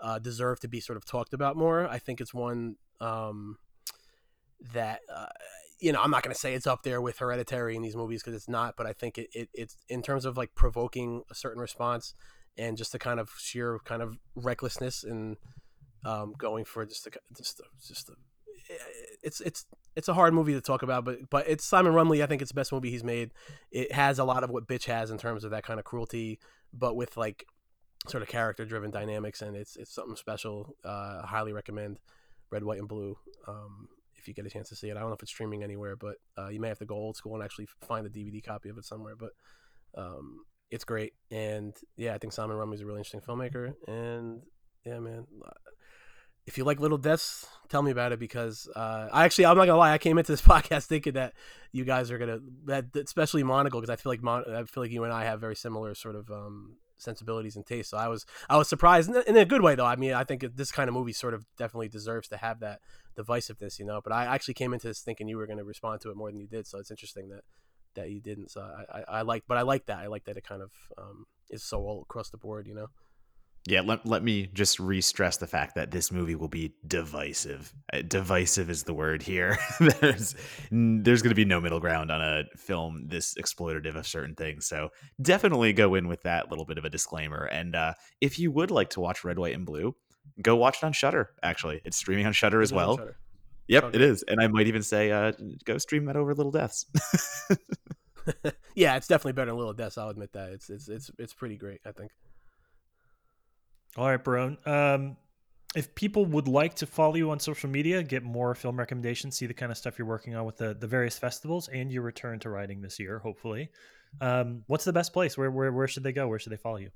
uh, deserve to be sort of talked about more. I think it's one um, that uh, you know I'm not going to say it's up there with Hereditary in these movies because it's not, but I think it, it it's in terms of like provoking a certain response and just the kind of sheer kind of recklessness and um, going for just a, just a, just a, it's it's it's a hard movie to talk about, but but it's Simon Rumley. I think it's the best movie he's made. It has a lot of what Bitch has in terms of that kind of cruelty, but with like sort of character driven dynamics, and it's it's something special. Uh, I highly recommend Red, White, and Blue. Um, if you get a chance to see it, I don't know if it's streaming anywhere, but uh, you may have to go old school and actually find a DVD copy of it somewhere. But um, it's great, and yeah, I think Simon Rumley's a really interesting filmmaker, and yeah, man. If you like Little Deaths, tell me about it because uh, I actually I'm not gonna lie, I came into this podcast thinking that you guys are gonna that especially Monagle because I feel like Mon- I feel like you and I have very similar sort of um, sensibilities and tastes. So I was I was surprised in a good way though. I mean, I think this kind of movie sort of definitely deserves to have that divisiveness, you know. But I actually came into this thinking you were going to respond to it more than you did. So it's interesting that that you didn't. So I I, I like, but I like that. I like that it kind of um, is so all across the board, you know. Yeah, let, let me just re-stress the fact that this movie will be divisive. Uh, divisive is the word here. there's there's going to be no middle ground on a film this exploitative of certain things. So definitely go in with that little bit of a disclaimer. And uh, if you would like to watch Red, White, and Blue, go watch it on Shudder. Actually, it's streaming on Shudder as well. Shudder. Yep, okay. it is. And I might even say, uh, go stream that over Little Deaths. yeah, it's definitely better than Little Deaths. I'll admit that. It's it's it's it's pretty great. I think. All right, Barone. Um, if people would like to follow you on social media, get more film recommendations, see the kind of stuff you're working on with the, the various festivals, and your return to writing this year, hopefully, um, what's the best place? Where, where where should they go? Where should they follow you?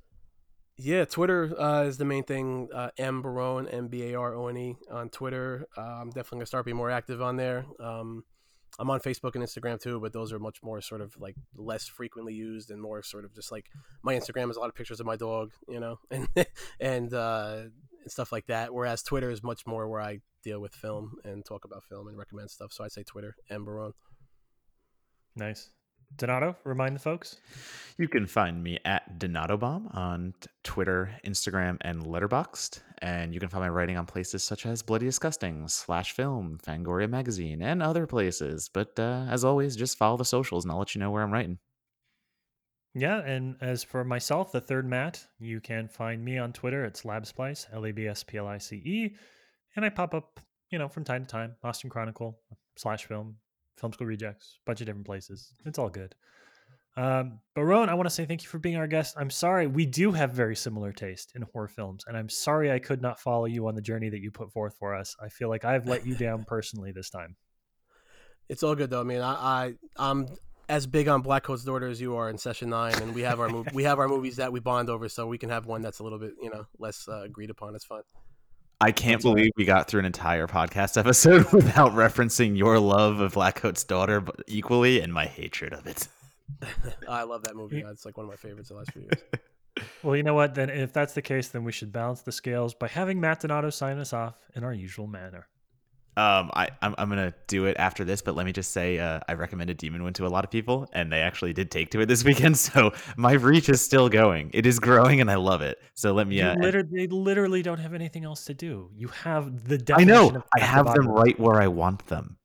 Yeah, Twitter uh, is the main thing. Uh, M Barone, M B A R O N E on Twitter. Uh, I'm definitely gonna start being more active on there. Um, I'm on Facebook and Instagram too, but those are much more sort of like less frequently used and more sort of just like my Instagram is a lot of pictures of my dog, you know, and and uh, and stuff like that. Whereas Twitter is much more where I deal with film and talk about film and recommend stuff. So I'd say Twitter and Barone. Nice. Donato, remind the folks. You can find me at Donato Bomb on Twitter, Instagram, and Letterboxd. And you can find my writing on places such as Bloody Disgusting, Slash Film, Fangoria Magazine, and other places. But uh, as always, just follow the socials and I'll let you know where I'm writing. Yeah, and as for myself, the third Matt, you can find me on Twitter. It's Labsplice, L A B S P L I C E. And I pop up, you know, from time to time, Austin Chronicle, Slash Film, Film School Rejects, bunch of different places. It's all good. Um, Barone, I want to say thank you for being our guest. I'm sorry, we do have very similar taste in horror films, and I'm sorry I could not follow you on the journey that you put forth for us. I feel like I've let you down personally this time. It's all good though. I mean, I, I I'm as big on Blackcoat's Daughter as you are in Session Nine, and we have our mov- we have our movies that we bond over, so we can have one that's a little bit you know less uh, agreed upon. It's fine. I can't That's believe right. we got through an entire podcast episode without referencing your love of Blackcoat's daughter but equally and my hatred of it. I love that movie. It's like one of my favorites the last few years. well, you know what? Then if that's the case, then we should balance the scales by having Matt Donato sign us off in our usual manner. Um, I I'm, I'm gonna do it after this, but let me just say, uh, I recommended Demon Wind to a lot of people, and they actually did take to it this weekend. So my reach is still going. It is growing, and I love it. So let me. Uh, literally, they literally don't have anything else to do. You have the. I know. I have them right where I want them.